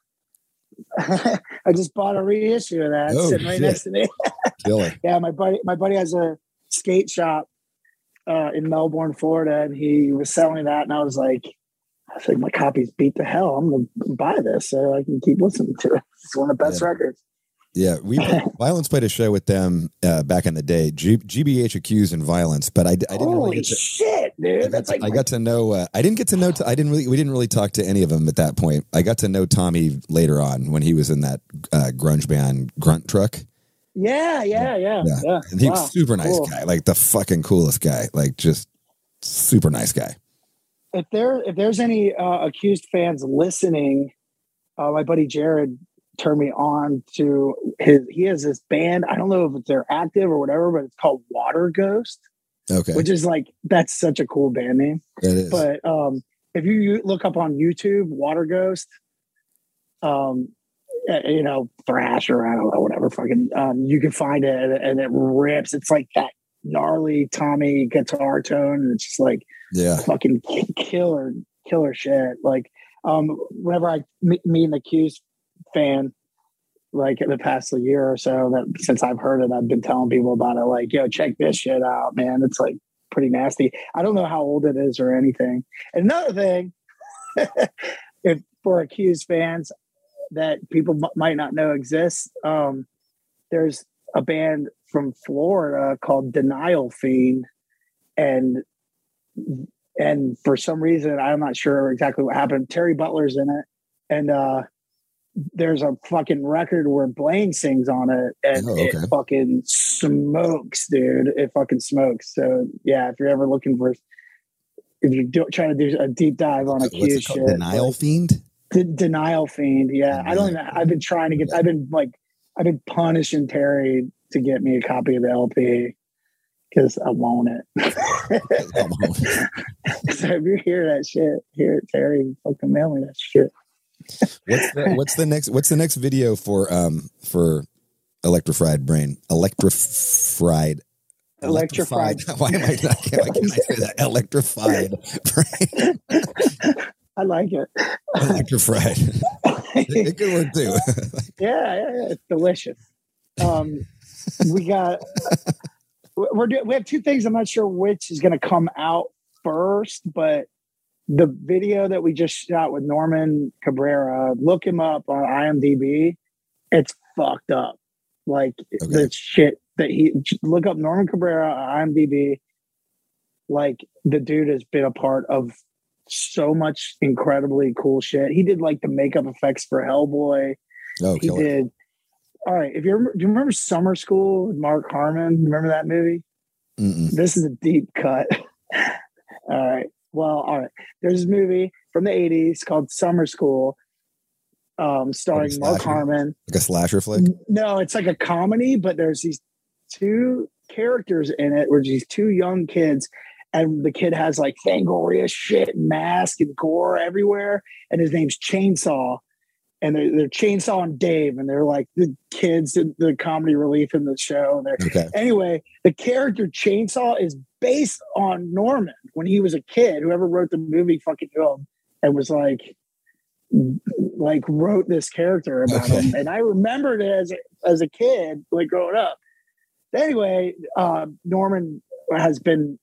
(laughs) I just bought a reissue of that Oh, sitting right shit. next to me. (laughs) Yeah, my buddy my buddy has a skate shop uh, in Melbourne, Florida, and he was selling that, and I was like, I was like, my copy's beat to hell. I'm gonna buy this so I can keep listening to it. It's one of the best Yeah. records. Yeah, we (laughs) Violence played a show with them uh, back in the day. G- GBH accused in Violence, but I didn't Holy really get to, shit, I dude! got That's to, like I got to know. Uh, I didn't get to know. I didn't really. We didn't really talk to any of them at that point. I got to know Tommy later on when he was in that uh, grunge band Gruntruck, yeah, yeah, yeah, Yeah. yeah. and he Wow, was super nice cool. guy, like the fucking coolest guy, like just super nice guy. if there if there's any uh, accused fans listening, uh, my buddy Jared turned me on to his. He has this band. I don't know if they're active or whatever, but it's called Water Ghost, Okay, which is like that's such a cool band name. that is. But um, if you look up on YouTube, Water Ghost, um, uh, you know thrash or I don't know whatever fucking um, you can find it and, and it rips. It's like that gnarly Tommy guitar tone, and it's just like yeah, fucking killer, killer shit. Like, um, whenever I me, me and the Q's fan, like the past year or so, that since I've heard it, I've been telling people about it. Like, yo, check this shit out, man. It's like pretty nasty. I don't know how old it is or anything. Another thing, (laughs) if for accused fans that people m- might not know exists, um, there's a band from Florida called Denial Fiend, and and for some reason I'm not sure exactly what happened. Terry Butler's in it, and uh, there's a fucking record where Blaine sings on it, and Oh, okay. it fucking smokes, dude. It fucking smokes. So yeah, if you're ever looking for, if you're do, trying to do a deep dive on it shit, Denial fiend. De- denial fiend. Yeah, I don't even. I've been trying to get. I've been like, I've been punishing Terry to get me a copy of the LP because I want it. (laughs) (laughs) so if you hear that shit, hear it, Terry, fucking mail me that shit. What's the what's the next what's the next video for um for electrified brain electrified Electrified. (laughs) why am I not why can't I (laughs) say that electrified brain I like it. electrified it, could work too (laughs) yeah, yeah, yeah, it's delicious. Um, we got we're doing. We have two things. I'm not sure which is going to come out first, but the video that we just shot with Norman Cabrera, look him up on IMDb. It's fucked up. Like the shit that he look up Norman Cabrera on IMDb. Like the dude has been a part of so much incredibly cool shit. He did like the makeup effects for Hellboy. oh he did. All right. If you remember, do you remember Summer School with Mark Harmon? Remember that movie? Mm-mm. This is a deep cut. (laughs) all right. Well, all right. There's this movie from the 80s called Summer School, um, starring Mark slasher? Harmon. like a slasher flick No, it's like a comedy, but there's these two characters in it where these two young kids, and the kid has like Fangoria shit, mask, and gore everywhere, and his name's Chainsaw. And they're, they're Chainsaw and Dave, and they're like the kids, the, the comedy relief in the show. Okay anyway, the character Chainsaw is based on Norman when he was a kid. Whoever wrote the movie fucking knew him and was like, like wrote this character about Okay. him. And I remembered it as a, as a kid, like growing up. Anyway, uh, Norman has been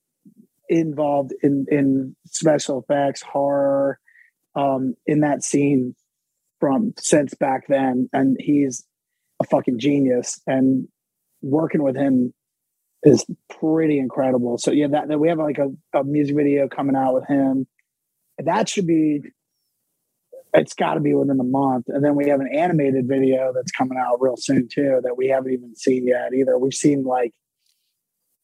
involved in in special effects, horror, um, in that scene from since back then, and he's a fucking genius. And working with him is pretty incredible. So yeah, that, that we have like a, a music video coming out with him. That should be it's got to be within a month. And then we have an animated video that's coming out real soon too that we haven't even seen yet either. We've seen like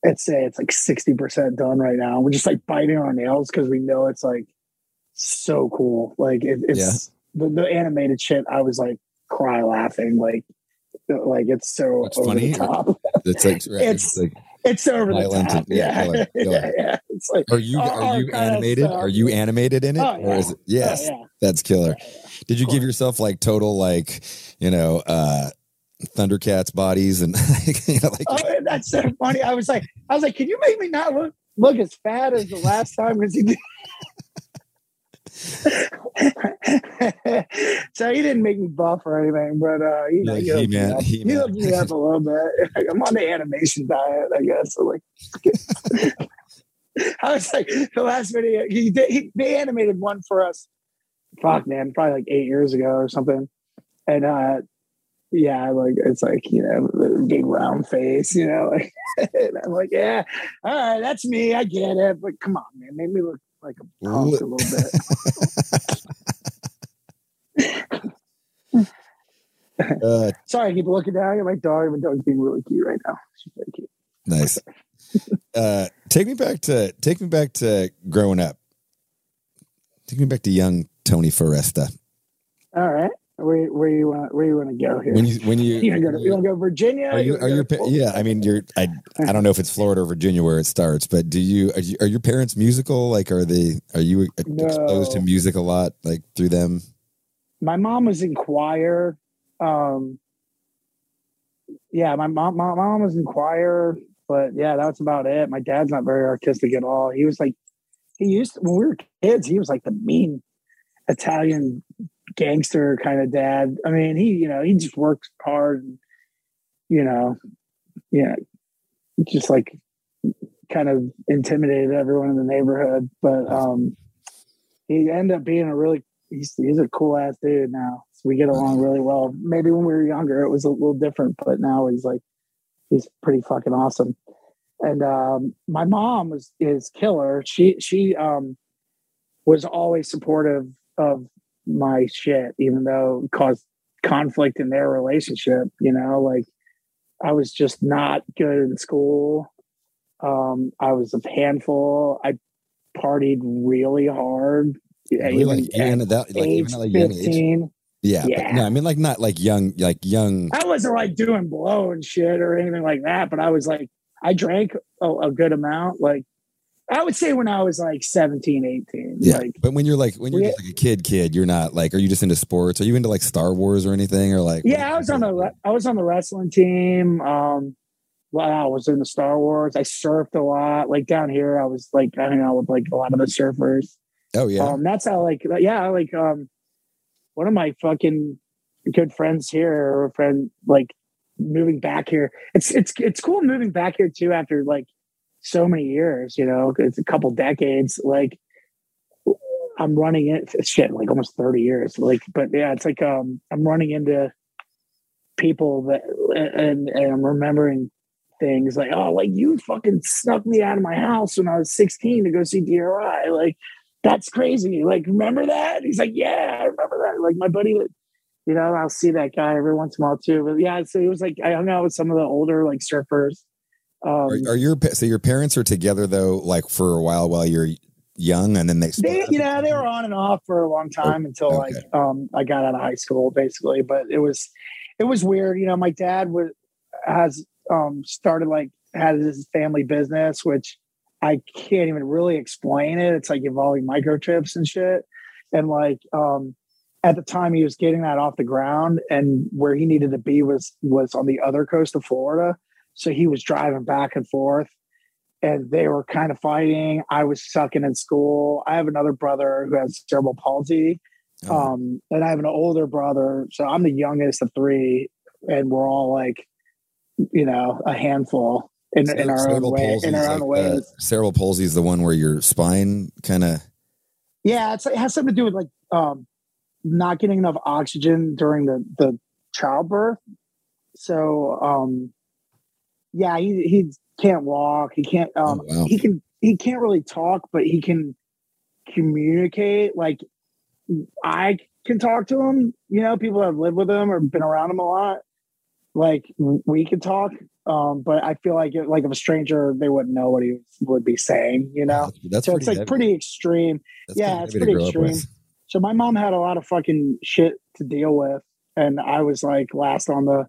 let's say it's like 60% done right now. We're just like biting our nails because we know it's like so cool. Like it, it's the, the animated shit. I was like cry laughing. Like, like it's so over funny. the top. (laughs) it's like It's- like It's over the Violent top. and- yeah, (laughs) Yeah. killer, killer. yeah, yeah. It's like, are you are you animated stuff. are you animated in it Oh, or is it yes Oh, yeah. that's killer did you give yourself like total like you know uh thundercats bodies and (laughs) you know, like Oh, that's so funny. I was like, I was like, can you make me not look look as fat as the last time? Because he did. (laughs) so he didn't make me buff or anything, but uh, you know, Like he, He-Man- up. he He-Man. hooked me up a little bit. (laughs) I'm on the animation diet, I guess. So like, (laughs) I was like, the last video he did, he, they animated one for us. Fuck, man, probably like eight years ago or something, and uh, yeah, like it's like you know, the big round face, you know, like I'm like, yeah, all right, that's me, I get it, but come on, man, make me look like a punk a little bit. uh, (laughs) Sorry, I keep looking down at my dog. My dog's being really cute right now. She's very cute. nice uh take me back to take me back to growing up take me back to young tony foresta All right, where where you want where you want to go here? when you when you, you want to go? You want to go Virginia? are you wanna are go your yeah i mean you're i i don't know if it's florida or virginia where it starts but do you are, you, are your parents musical like are they are you exposed to music a lot like through them my mom was in choir. Um, yeah, my mom, my mom was in choir, but yeah, that's about it. My dad's not very artistic at all. He was like, he used to, when we were kids, he was like the mean Italian gangster kind of dad. I mean, he, you know, he just works hard, and, you know, yeah, just like kind of intimidated everyone in the neighborhood. But um, he ended up being a really he's he's a cool ass dude now. So we get along really well. Maybe when we were younger it was a little different, but now he's like he's pretty fucking awesome. And um my mom was is killer. She she um was always supportive of my shit, even though it caused conflict in their relationship, you know, like I was just not good in school. Um, I was a handful. I partied really hard. Really, like, even at that, like, even at like young age. 15. Yeah, Yeah. no, I mean like not like young, like young. I wasn't like doing blow and shit or anything like that, but I was like, I drank a, a good amount. Like, I would say when I was like 17, 18. Yeah, Like, but when you're like when you're we- just like a kid, kid, you're not like. Are you just into sports? Are you into like Star Wars or anything? Or like? yeah, I was on the I was on the wrestling team. Um, well, I was in the Star Wars. I surfed a lot. Like down here, I was like I hung out with like a lot of the surfers. Oh yeah. Um, that's how like yeah, like um, one of my fucking good friends here, or a friend like moving back here. It's it's it's cool moving back here too after like so many years. You know, it's a couple decades. Like I'm running it shit like almost 30 years. Like, but yeah, it's like um I'm running into people that and and I'm remembering things like oh like you fucking snuck me out of my house when I was 16 to go see DRI like that's crazy like remember that he's like yeah I remember that like my buddy you know I'll see that guy every once in a while too but yeah so it was like I hung out with some of the older like surfers um are, are your so your parents are together though, like for a while while you're young, and then they. they you know they were on and off for a long time until like um i got out of high school basically but it was it was weird you know my dad was has um started like had his family business which i can't even really explain it it's like involving microchips and shit and like um at the time he was getting that off the ground and where he needed to be was was on the other coast of florida so he was driving back and forth and they were kind of fighting. I was sucking in school. I have another brother who has cerebral palsy. Oh, Um, and I have an older brother. So I'm the youngest of three, and we're all like, you know, a handful in, cere- in our own way. In our own like ways. the- cerebral palsy is the one where your spine kind of. Yeah, it's, it has something to do with like um, not getting enough oxygen during the the childbirth. So um, yeah, he he can't walk. He can't. Um, Oh, wow. He can. He can't really talk, but he can communicate. Like I can talk to him. You know, people that have lived with him or been around him a lot. Like we can talk. Um, but I feel like it, like if a stranger, they wouldn't know what he would be saying. You know. That's, that's so it's like heavy. pretty extreme. That's yeah, it's pretty extreme. So my mom had a lot of fucking shit to deal with, and I was like last on the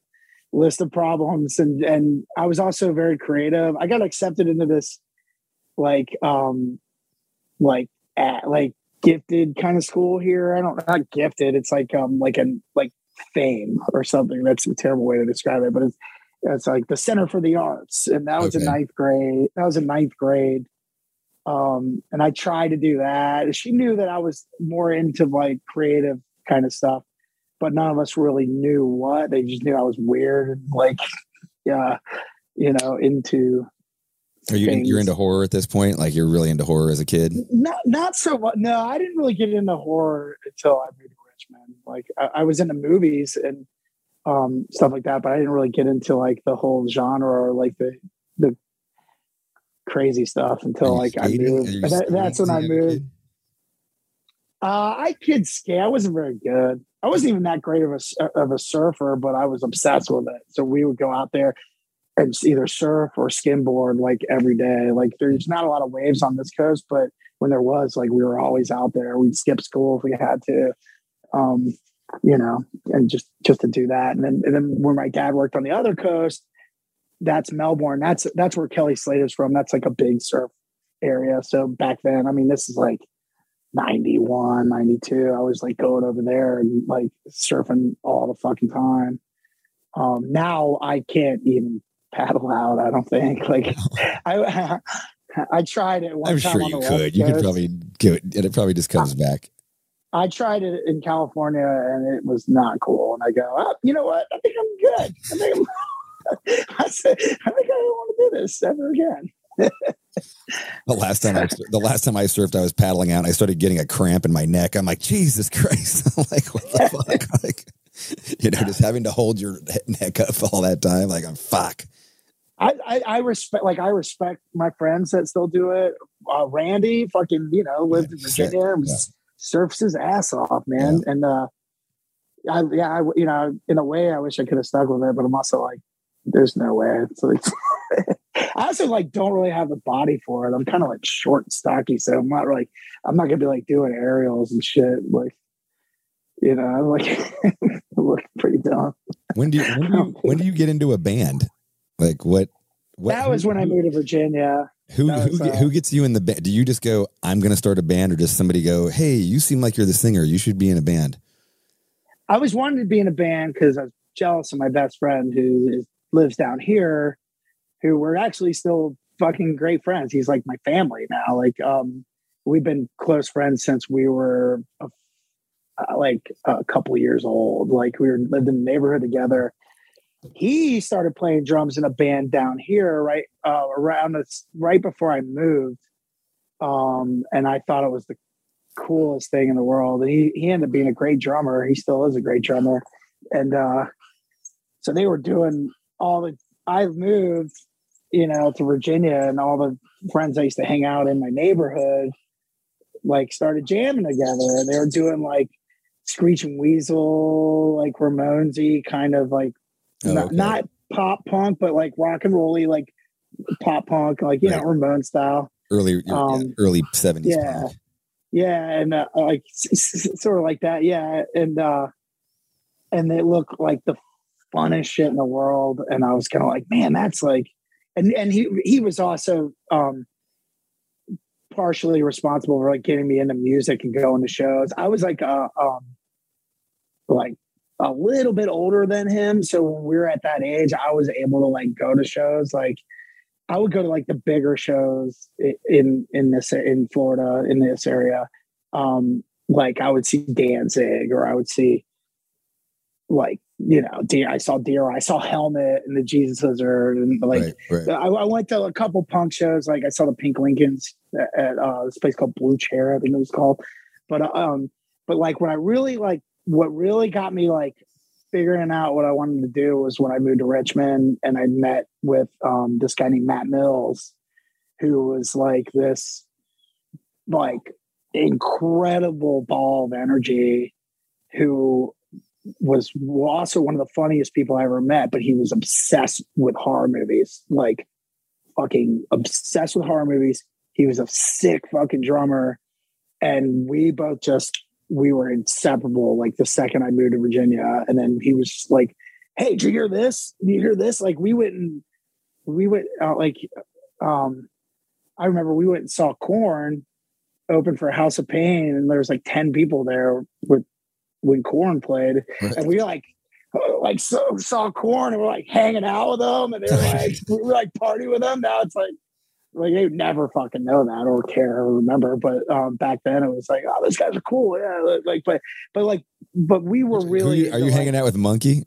list of problems. And and I was also very creative. I got accepted into this like um like at, like gifted kind of school here. I don't not gifted. It's like um like an like fame or something. That's a terrible way to describe it, but it's it's like the Center for the Arts, and that was in ninth grade. That was in ninth grade um and i tried to do that she knew that i was more into like creative kind of stuff but none of us really knew what they just knew i was weird and like yeah you know into Are you in, you're into horror at this point? Like you're really into horror as a kid? not not so much no i didn't really get into horror until i moved to richmond like I, I was into movies and um stuff like that but i didn't really get into like the whole genre or like the the crazy stuff until like i skating? Are moved That- that's when i moved? Uh, I kid skate. I wasn't very good. I wasn't even that great of a s- of a surfer, but I was obsessed with it. So we would go out there and either surf or skimboard like every day. Like there's not a lot of waves on this coast, but when there was, like we were always out there. We'd skip school if we had to, um, you know, and just just to do that. And then and then when my dad worked on the other coast, that's Melbourne. That's that's where Kelly Slater's from. That's like a big surf area. So back then, I mean, this is like 91, 92. I was like going over there and like surfing all the fucking time. Um, now I can't even paddle out. I don't think (laughs) like I, (laughs) I tried it one I'm time sure on you could. You could probably do it, and it probably just comes back. I tried it in California and it was not cool. And I go, oh, you know what? I think I'm good. I think I'm, (laughs) I said, I think I don't want to do this ever again. The last time I (laughs) the last time I surfed, I was paddling out. and I started getting a cramp in my neck. I'm like, Jesus Christ! (laughs) I'm like, what the fuck? (laughs) Like, you know, just having to hold your neck up all that time. Like, I'm fuck. I, I, I respect like I respect my friends that still do it. Uh, Randy, fucking, you know, lived in Yeah, sick. Virginia, and Yeah. surfs his ass off, man. And uh, I, yeah, I, you know, in a way, I wish I could have stuck with it, but I'm also like, there's no way. It's like, I also like don't really have the body for it. I'm kind of like short and stocky, so I'm not like I'm not gonna be like doing aerials and shit. Like, you know, I'm like (laughs) look pretty dumb. When do you when do you, (laughs) when do you get into a band? Like what? what that was when I moved to Virginia. Who that who, uh, who gets you in the band? Do you just go, I'm going to start a band, or does somebody go, Hey, you seem like you're the singer. You should be in a band. I was wanting to be in a band because I was jealous of my best friend who is, lives down here, who we're actually still fucking great friends. He's like my family now. Like, um, we've been close friends since we were uh, like a couple years old. Like we were lived in the neighborhood together. He started playing drums in a band down here, right uh, around this, right before I moved. Um, and I thought it was the coolest thing in the world. And he, he ended up being a great drummer. He still is a great drummer. And uh, so they were doing all the, I've moved, you know, to Virginia and all the friends I used to hang out in my neighborhood, like started jamming together. and They were doing like Screeching Weasel, like Ramonesy kind of like, Oh, not, okay. not pop punk, but like rock and rolly, like pop punk, like, you know, Right. Ramon style. Early Um, early 70s. yeah. punk. Yeah, and uh, like sort of like that. Yeah, and uh and they look like the funnest shit in the world. And I was kind of like, man, that's like, and and he he was also um partially responsible for like getting me into music and going to shows. I was like uh um like a little bit older than him, so when we were at that age, I was able to like go to shows like. I would go to like the bigger shows in in this in Florida in this area. Um, like I would see Danzig or I would see like you know deer. I saw deer. I saw Helmet and the Jesus Lizard and like right, right. I, I went to a couple punk shows. Like I saw the Pink Lincolns at, at uh, this place called Blue Chair. I think it was called. But uh, um, but like when I really like what really got me like figuring out what I wanted to do was when I moved to Richmond and I met with um this guy named Matt Mills, who was like this like incredible ball of energy, who was also one of the funniest people I ever met, but he was obsessed with horror movies, like fucking obsessed with horror movies. He was a sick fucking drummer. And we both just, we were inseparable. Like the second I moved to Virginia, and then he was like, Hey, did you hear this? Did you hear this? Like we went and we went uh, like, um, I remember we went and saw Korn open for House of Pain, and there was like 10 people there with when Korn played Right. and we like like so, saw Korn and we're like hanging out with them and they were like (laughs) we were like party with them now it's like like they never fucking know that or care or remember but um back then it was like oh those guys are cool yeah like but but like but we were really Who- are you hanging out with Munky?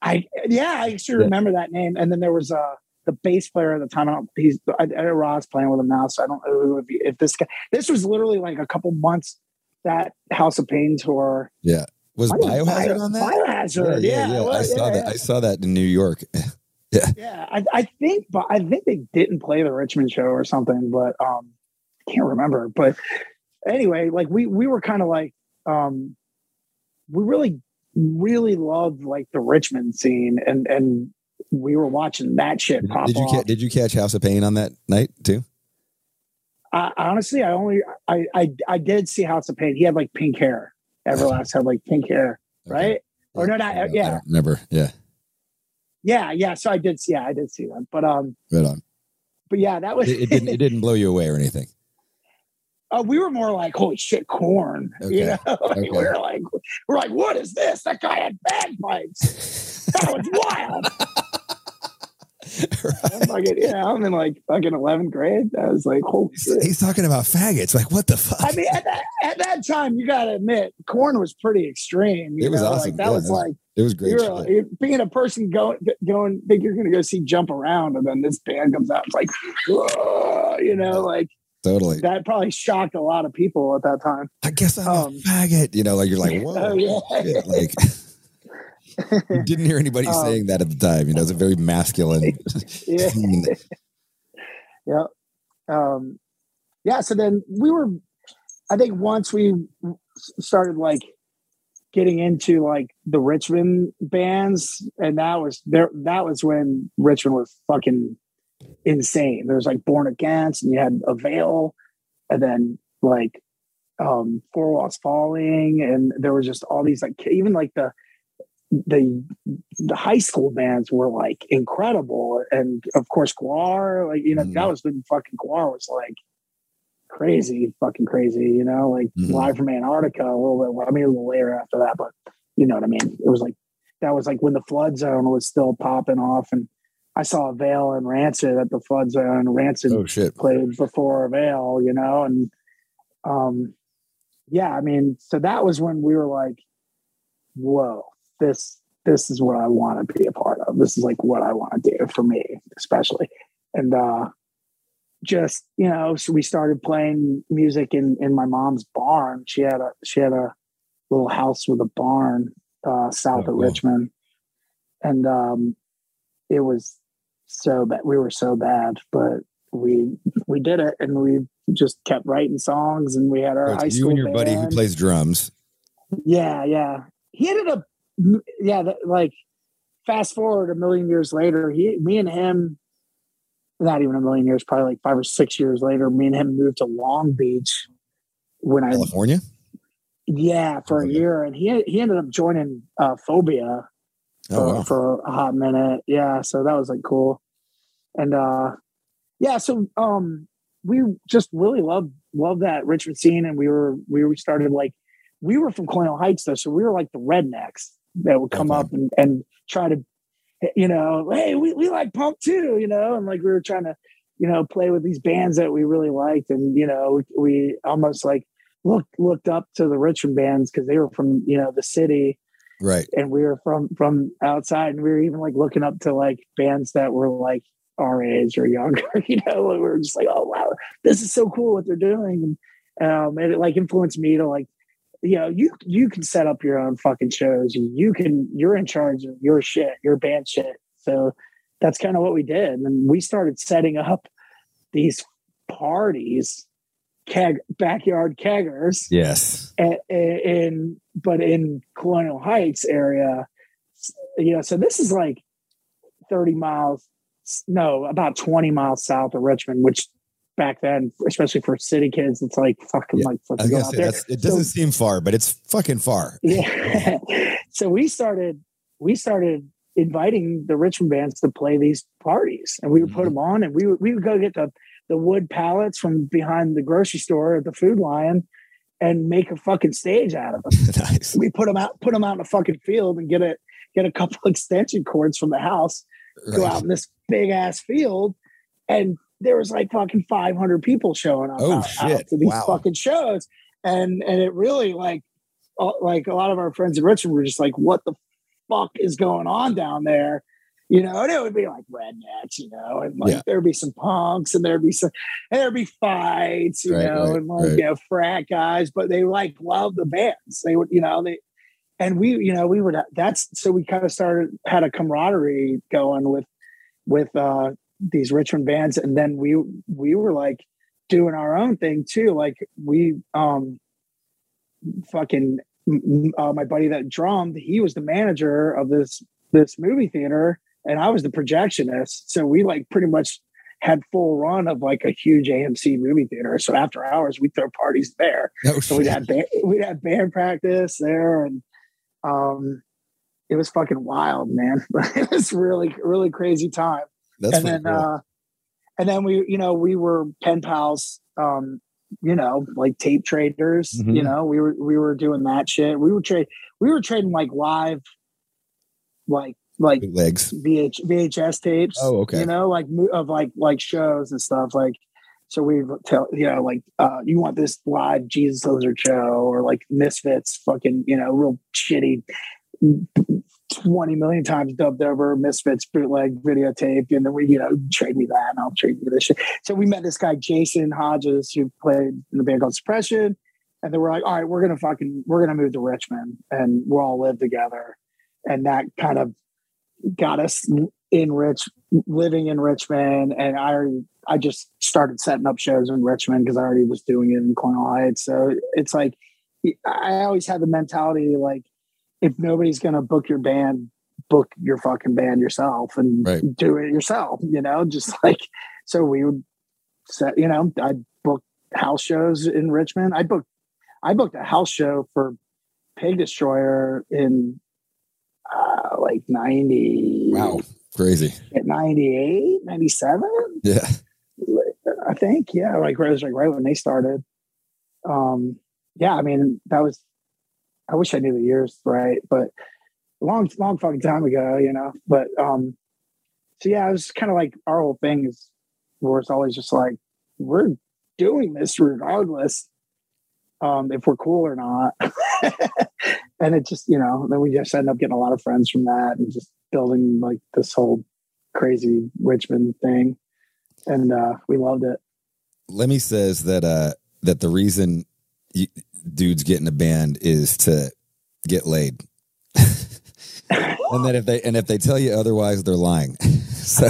I yeah, I actually Yeah. remember that name. And then there was uh the bass player at the time. I don't, he's I, I know Rod's playing with him now, so I don't know who would be if this guy. This was literally like a couple months that House of Pain tour. Yeah. Was Biohazard Bio- on that? Biohazard, yeah, yeah. it I saw yeah, that. yeah. I saw that in New York. (laughs) Yeah, I, I think, but I think they didn't play the Richmond show or something, but um, can't remember. But anyway, like we we were kind of like um, we really really loved like the Richmond scene, and and we were watching that shit pop Did you ca- did you catch House of Pain on that night too? I, honestly, I only I, I I did see House of Pain. He had like pink hair. Everlast had like pink hair, Okay. right? Or no, not I yeah, remember. Yeah. yeah, yeah. So I did, see, yeah, I did see them. But um, Right on. but yeah, that was It, it didn't. It didn't blow you away or anything. uh, (laughs) we were more like, holy shit, Korn. (laughs) Okay. You know, Like, Okay. we were like, we're like, what is this? That guy had bagpipes. (laughs) That was wild. I'm fucking, yeah, I'm in like fucking 11th grade. I was like, holy He's, shit. he's talking about faggots. Like, what the fuck? I mean, at that, at that time, you got to admit, Korn was pretty extreme. You It was know? awesome. Like, that Yeah, was like, it was great. you're, you're being a person going, going, think you're going to go see Jump Around, and then this band comes out. It's like, "Whoa," you know, like totally. that probably shocked a lot of people at that time. I guess I'm um, a faggot. You know, like you're like, (laughs) whoa. Oh, yeah. shit, like (laughs) you didn't hear anybody (laughs) Um, saying that at the time. You know, it's a very masculine (laughs) Yeah. (laughs) scene. yeah. Um, yeah. So then we were, I think once we started like getting into like the Richmond bands, and that was there, that was when Richmond was fucking insane. There was like Born Against, and you had Avail, and then like um Four Walls Falling, and there was just all these like even like the the the high school bands were like incredible, and of course Gwar, like you know Mhm. that was when fucking Gwar was like crazy, fucking crazy, you know, like Mhm. live from Antarctica a little bit. I mean, a little later after that, but you know what I mean. It was like that was like when the Flood Zone was still popping off, and I saw Veil and Rancid at the Flood Zone. Rancid Oh shit. played before Avail, you know, and um yeah, I mean, so that was when we were like, whoa, this this is what I want to be a part of. This is like what I want to do for me, especially. And uh just, you know, so we started playing music in in my mom's barn. She had a she had a little house with a barn uh south Oh, of wow. Richmond. And um it was so bad. We were so bad, but we we did it and we just kept writing songs and we had our high you school and your buddy who plays drums. yeah yeah he ended up yeah that, like fast forward a million years later he me and him not even a million years probably like five or six years later me and him moved to long beach when i California. yeah for a year and he he ended up joining uh phobia for, Oh wow. for a hot minute. Yeah, so that was like cool. And uh yeah, so um we just really loved loved that Richmond scene and we were we we started like we were from Colonial Heights though, so we were like the rednecks that would come up and, and try to you know, hey, we, we like punk too, you know, and like we were trying to, you know, play with these bands that we really liked and you know, we, we almost like looked looked up to the Richmond bands because they were from, you know, the city. Right. and we were from from outside and we were even like looking up to like bands that were like our age or younger (laughs) you know? And we were just like oh wow this is so cool what they're doing. And um and it like influenced me to like you know you you can set up your own fucking shows. You, can you're in charge of your shit your band shit. So that's kind of what we did. And we started setting up these parties keg backyard keggers. Yes. a- a- in but in Colonial Heights area, you know, so this is like 30 miles, no, about 20 miles south of Richmond, which back then, especially for city kids, it's like fucking Yeah, like fucking go out there. it doesn't So- seem far, but it's fucking far. yeah. (laughs) so we started, we started inviting the Richmond bands to play these parties, and we would Mm-hmm. put them on, and we would we would go get the the wood pallets from behind the grocery store at the Food Lion, and make a fucking stage out of them. (laughs) nice. we put them out, put them out in a fucking field, and get a get a couple (laughs) extension cords from the house, go out in this big ass field, and there was like fucking five hundred people showing up. Oh, out, out to these Wow. fucking shows, and and it really like like a lot of our friends in Richmond were just like, what the fuck is going on down there? You know, and it would be like rednecks, you know, and like Yeah. there'd be some punks and there'd be some and there'd be fights, you Right, know, right, and like right. you know, frat guys, but they like love the bands. They would, you know, they and we, you know, we would that's so we kind of started had a camaraderie going with with uh these Richmond bands, and then we we were like doing our own thing too. Like we um fucking uh, my buddy that drummed, he was the manager of this this movie theater, and I was the projectionist. So we like pretty much had full run of like a huge AMC movie theater. So after hours, we throw parties there. No (laughs) So we'd have band, we'd have band practice there, and um, it was fucking wild, man. (laughs) it was really really crazy time That's and then cool. uh and then we you know we were pen pals um you know like tape traders Mhm. you know we were we were doing that shit we were trade we were trading like live like like Legs. VH, VHS tapes. Oh, okay. You know, like of like like shows and stuff. Like, so we tell you know like uh, you want this live Jesus Lizard show or like Misfits, fucking you know real shitty. 20 million times dubbed over Misfits bootleg videotape. And then we, you know, trade me that and I'll trade you this shit. So we met this guy, Jason Hodges, who played in the band called Suppression. And then we're like, all right, we're to fucking, we're to move to Richmond and we'll all live together. And that kind of got us in Rich, living in Richmond. And I already, I just started setting up shows in Richmond because I already was doing it in Colonial Heights. So it's like, I always had the mentality like, if nobody's going to book your band, book your fucking band yourself and Right. do it yourself, you know, (laughs) just like, so we would set, you know, I booked house shows in Richmond. I booked, I booked a house show for Pig Destroyer in uh, like 90, Wow. Crazy. 98, 97, Yeah. I think. Yeah. Like, it was like right when they started. Um, yeah. I mean, that was, I wish I knew the years right, but long, long fucking time ago, you know. But um, so yeah, it was kind of like our whole thing is where it's always just like we're doing this regardless, um, if we're cool or not. (laughs) and it just, you know, then we just end up getting a lot of friends from that and just building like this whole crazy Richmond thing. And uh we loved it. Lemmy says that uh that the reason dudes get in a band is to get laid. (laughs) and that if they and if they tell you otherwise they're lying. (laughs) so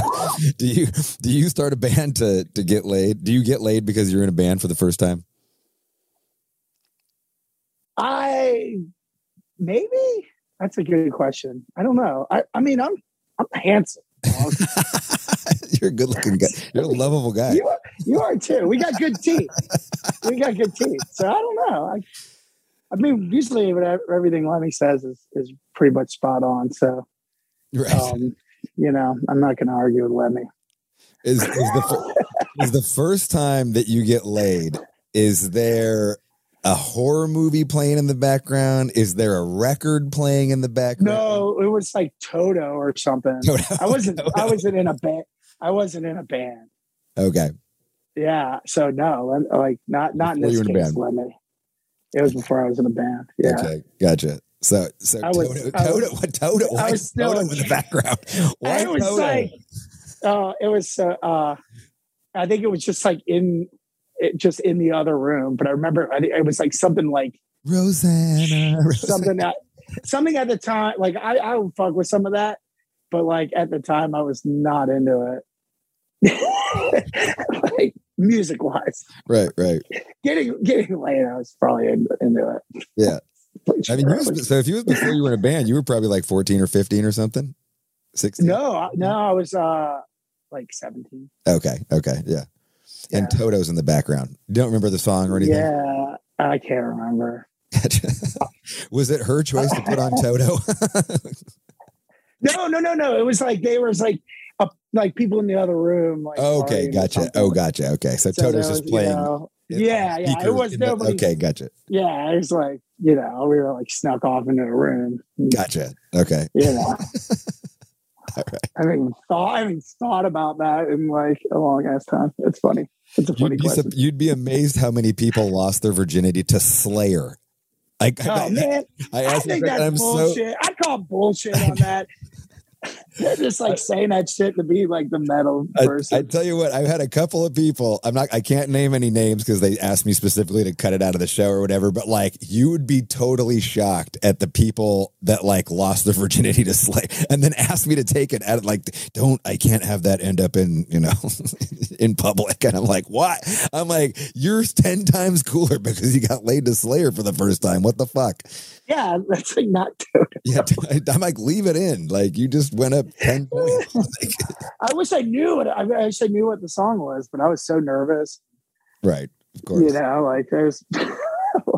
do you do you start a band to to get laid? Do you get laid because you're in a band for the first time? I maybe that's a good question. I don't know. I, I mean, I'm I'm handsome. (laughs) you're a good looking guy. You're a lovable guy. you are you are too. We got good teeth. we got good teeth. So I don't know. I, I mean, usually everything Lemmy says is is pretty much spot on. So Right. um, you know, I'm not going to argue with Lemmy. is, is the is the first time that you get laid is there a horror movie playing in the background is there a record playing in the background No, it was like Toto or something. Toto. I wasn't. (laughs) I wasn't in a band. I wasn't in a band. okay Yeah. So no, like not not in this in case. Lemmy. It was before I was in a band. Yeah. okay gotcha so so I was- Toto, I was- Toto, what Toto, I was still Toto in- the background (laughs) why it was Toto? like, uh, it was. Uh, uh, I think it was just like in, it, just in the other room. But I remember, I it was like something like Rosanna, (laughs) Rosanna. something that something at the time. Like I, I would fuck with some of that, but like at the time, I was not into it. (laughs) music wise, right right getting getting laid, I was probably in, into it. Yeah. I mean was, so if you was before you were in a band you were probably like 14 or 15 or something 16 no, no, I was uh like seventeen. okay okay yeah and Toto's in the background you don't remember the song or anything Yeah, I can't remember. (laughs) Was it her choice to put on (laughs) Toto? (laughs) No, no, no, no. It was like they was like like people in the other room. Like Oh, okay, gotcha. Oh, gotcha. Okay, so, So Toto's there just was, you playing. know, yeah, yeah. It was the- nobody. Okay, gotcha, Yeah, it was like you know we were like snuck off into a room. gotcha. Okay, You know, (laughs) all right. I haven't thought. I haven't thought about that in like a long ass time. It's funny. It's a funny You'd be, question. sup- you'd be amazed how many people lost their virginity to Slayer. Oh, I, Oh I, man, I I think that's I'm so bullshit. I call bullshit on that. (laughs) They're just like saying that shit to be like the metal person. I tell you what, I've had a couple of people. I'm not. I can't name any names because they asked me specifically to cut it out of the show or whatever. But like, you would be totally shocked at the people that like lost their (laughs) virginity to slay, and then asked me to take it out. Like, don't. I can't have that end up in you know (laughs) in public. And I'm like, why? I'm like, you're ten times cooler because you got laid to Slayer for the first time. What the fuck? yeah, (laughs) that's like not Toto. Yeah, I'm like, leave it in. Like, you just went up ten (laughs) points. (laughs) I wish I knew it. I wish I knew what the song was, but I was so nervous. right. Of course. You know, like there's. (laughs)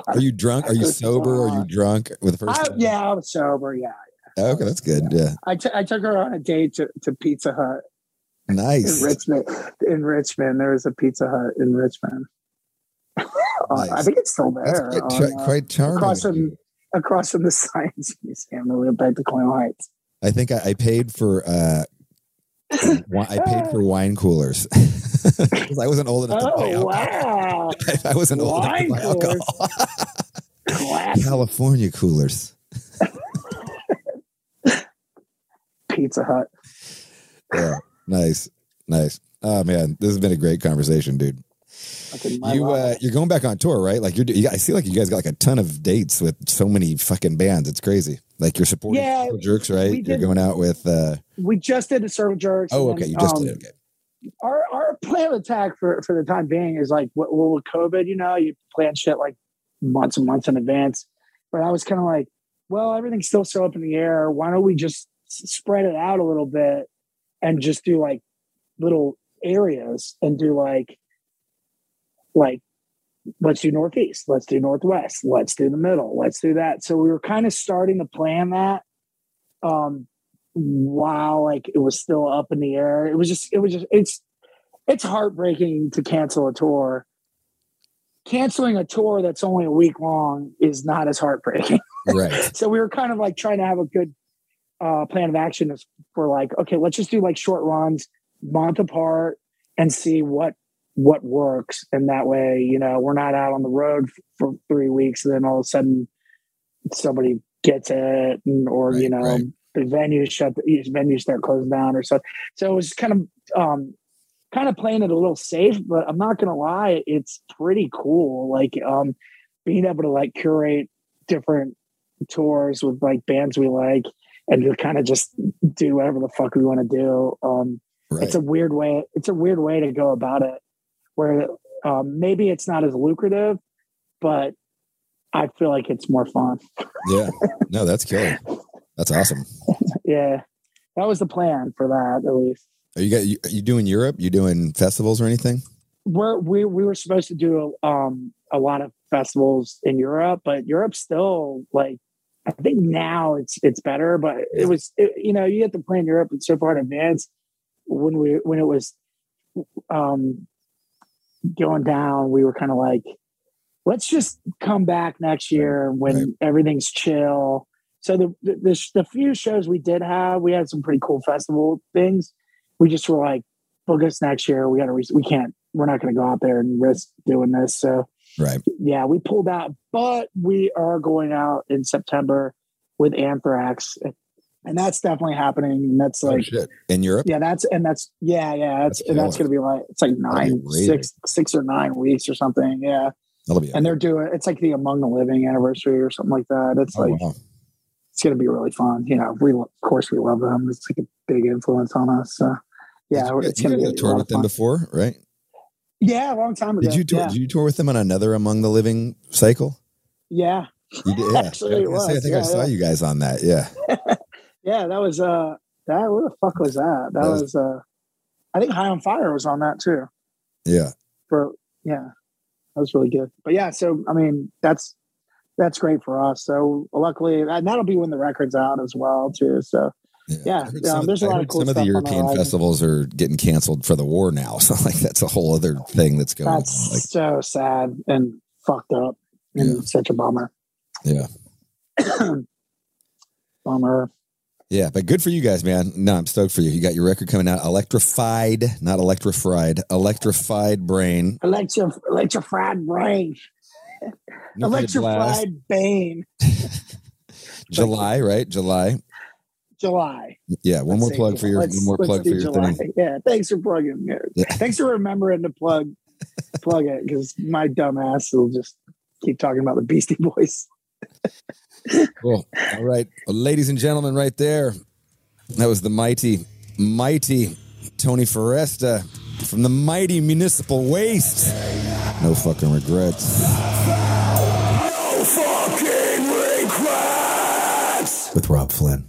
Are you drunk? Are you sober? Are you drunk with the first? I, yeah, I was sober. Yeah, okay, that's good. Yeah, I, t- I took her on a date to, to Pizza Hut Nice. in nice. Richmond. In Richmond, there was a Pizza Hut in Richmond. Uh, I think it's still That's there. quite, on, uh, quite charming. across from across from the Science Museum. We went back to Colonial Heights. I think I, I paid for uh, (laughs) I paid for wine coolers (laughs) (laughs) I wasn't old enough to buy Oh alcohol. wow! I wasn't old enough to Wine buy coolers. alcohol. California coolers. Pizza Hut. Yeah, nice, nice. Oh man, this has been a great conversation, dude. You uh, you're going back on tour, right? Like you're. You, I see, like you guys got like a ton of dates with so many fucking bands. It's crazy. Like you're supporting Yeah, Circle Jerks, right? we You're going out with. uh we just did the Circle Jerks. Oh, okay. then, You just um, did. Okay. our our plan of attack for for the time being is like well well, with COVID, you know, you plan shit like months and months in advance. But I was kind of like, well, everything's still so up in the air. Why don't we just spread it out a little bit and just do like little areas and do like like let's do northeast, let's do northwest, let's do the middle, let's do that. So we were kind of starting to plan that. Um, while like it was still up in the air. It was just it was just it's it's heartbreaking to cancel a tour. Canceling a tour that's only a week long is not as heartbreaking. (laughs) Right. so we were kind of like trying to have a good uh, plan of action for like okay, let's just do like short runs, month apart, and see what what works. And that way, you know, we're not out on the road for three weeks, and then all of a sudden somebody gets it, and, or you know, right. the venues shut, the venues start closing down, or so. So it was kind of um, kind of playing it a little safe, but I'm not gonna lie, it's pretty cool. Like um, being able to like curate different tours with like bands we like and to kind of just do whatever the fuck we want to do. Um, Right. It's a weird way. It's a weird way to go about it, where um, maybe it's not as lucrative, but I feel like it's more fun. yeah. No, that's killer. That's awesome. (laughs) yeah, that was the plan for that at least. Are you got you, you doing Europe? You doing festivals or anything? We're, we we were supposed to do um, a lot of festivals in Europe, but Europe's still like I think now it's it's better, but it was it, you know you have to plan Europe and so far in advance when we when it was um, going down, we were kind of like, let's just come back next year when Right. everything's chill. So the, the the the few shows we did have, we had some pretty cool festival things. We just were like, book us next year. We got to re- we can't we're not going to go out there and risk doing this. So Right. yeah, we pulled out, but we are going out in September with Anthrax, and that's definitely happening. And that's oh like shit. In Europe? yeah, that's and that's yeah, yeah. That's That's and that's gonna be like it's like nine, six, six or nine weeks or something. Yeah, That'll be and they're doing it's like the Among the Living anniversary or something like that. It's oh, like wow. it's gonna be really fun. You know, we of course we love them. It's like a big influence on us. So yeah, you, it's you gonna be a lot with them before, right? Yeah, a long time ago. Did you tour, Yeah, did you tour with them on another Among the Living cycle? yeah, You did. Yeah. (laughs) Actually, I, was say, I think I saw yeah. you guys on that. Yeah. (laughs) yeah. That was uh, that what the fuck was that? That, That was- was, uh, I think High on Fire was on that too. Yeah. for yeah that was really good but yeah so i mean that's that's great for us so luckily and that'll be when the record's out as well too so Yeah, heard um, there's a I lot of cool some of the stuff on the European festivals are getting canceled for the war now. (laughs) So like that's a whole other thing that's going that's on. Like, so sad and fucked up and Yeah. such a bummer yeah. (coughs) bummer Yeah, but good for you guys, man. No, I'm stoked for you. You got your record coming out, electrified, not electrified, electrified brain. electro electrified brain (laughs) electrified bane (laughs) July, right? July. july Yeah, one Let's more plug for your one more plug for your July. thing. Yeah, thanks for plugging. Yeah. Thanks for remembering to plug plug it because my dumb ass will just keep talking about the Beastie Boys. (laughs) Cool. All right, well, ladies and gentlemen, right there. That was the mighty, mighty Tony Foresta from the mighty Municipal Waste. No fucking regrets. No fucking regrets. With Robb Flynn.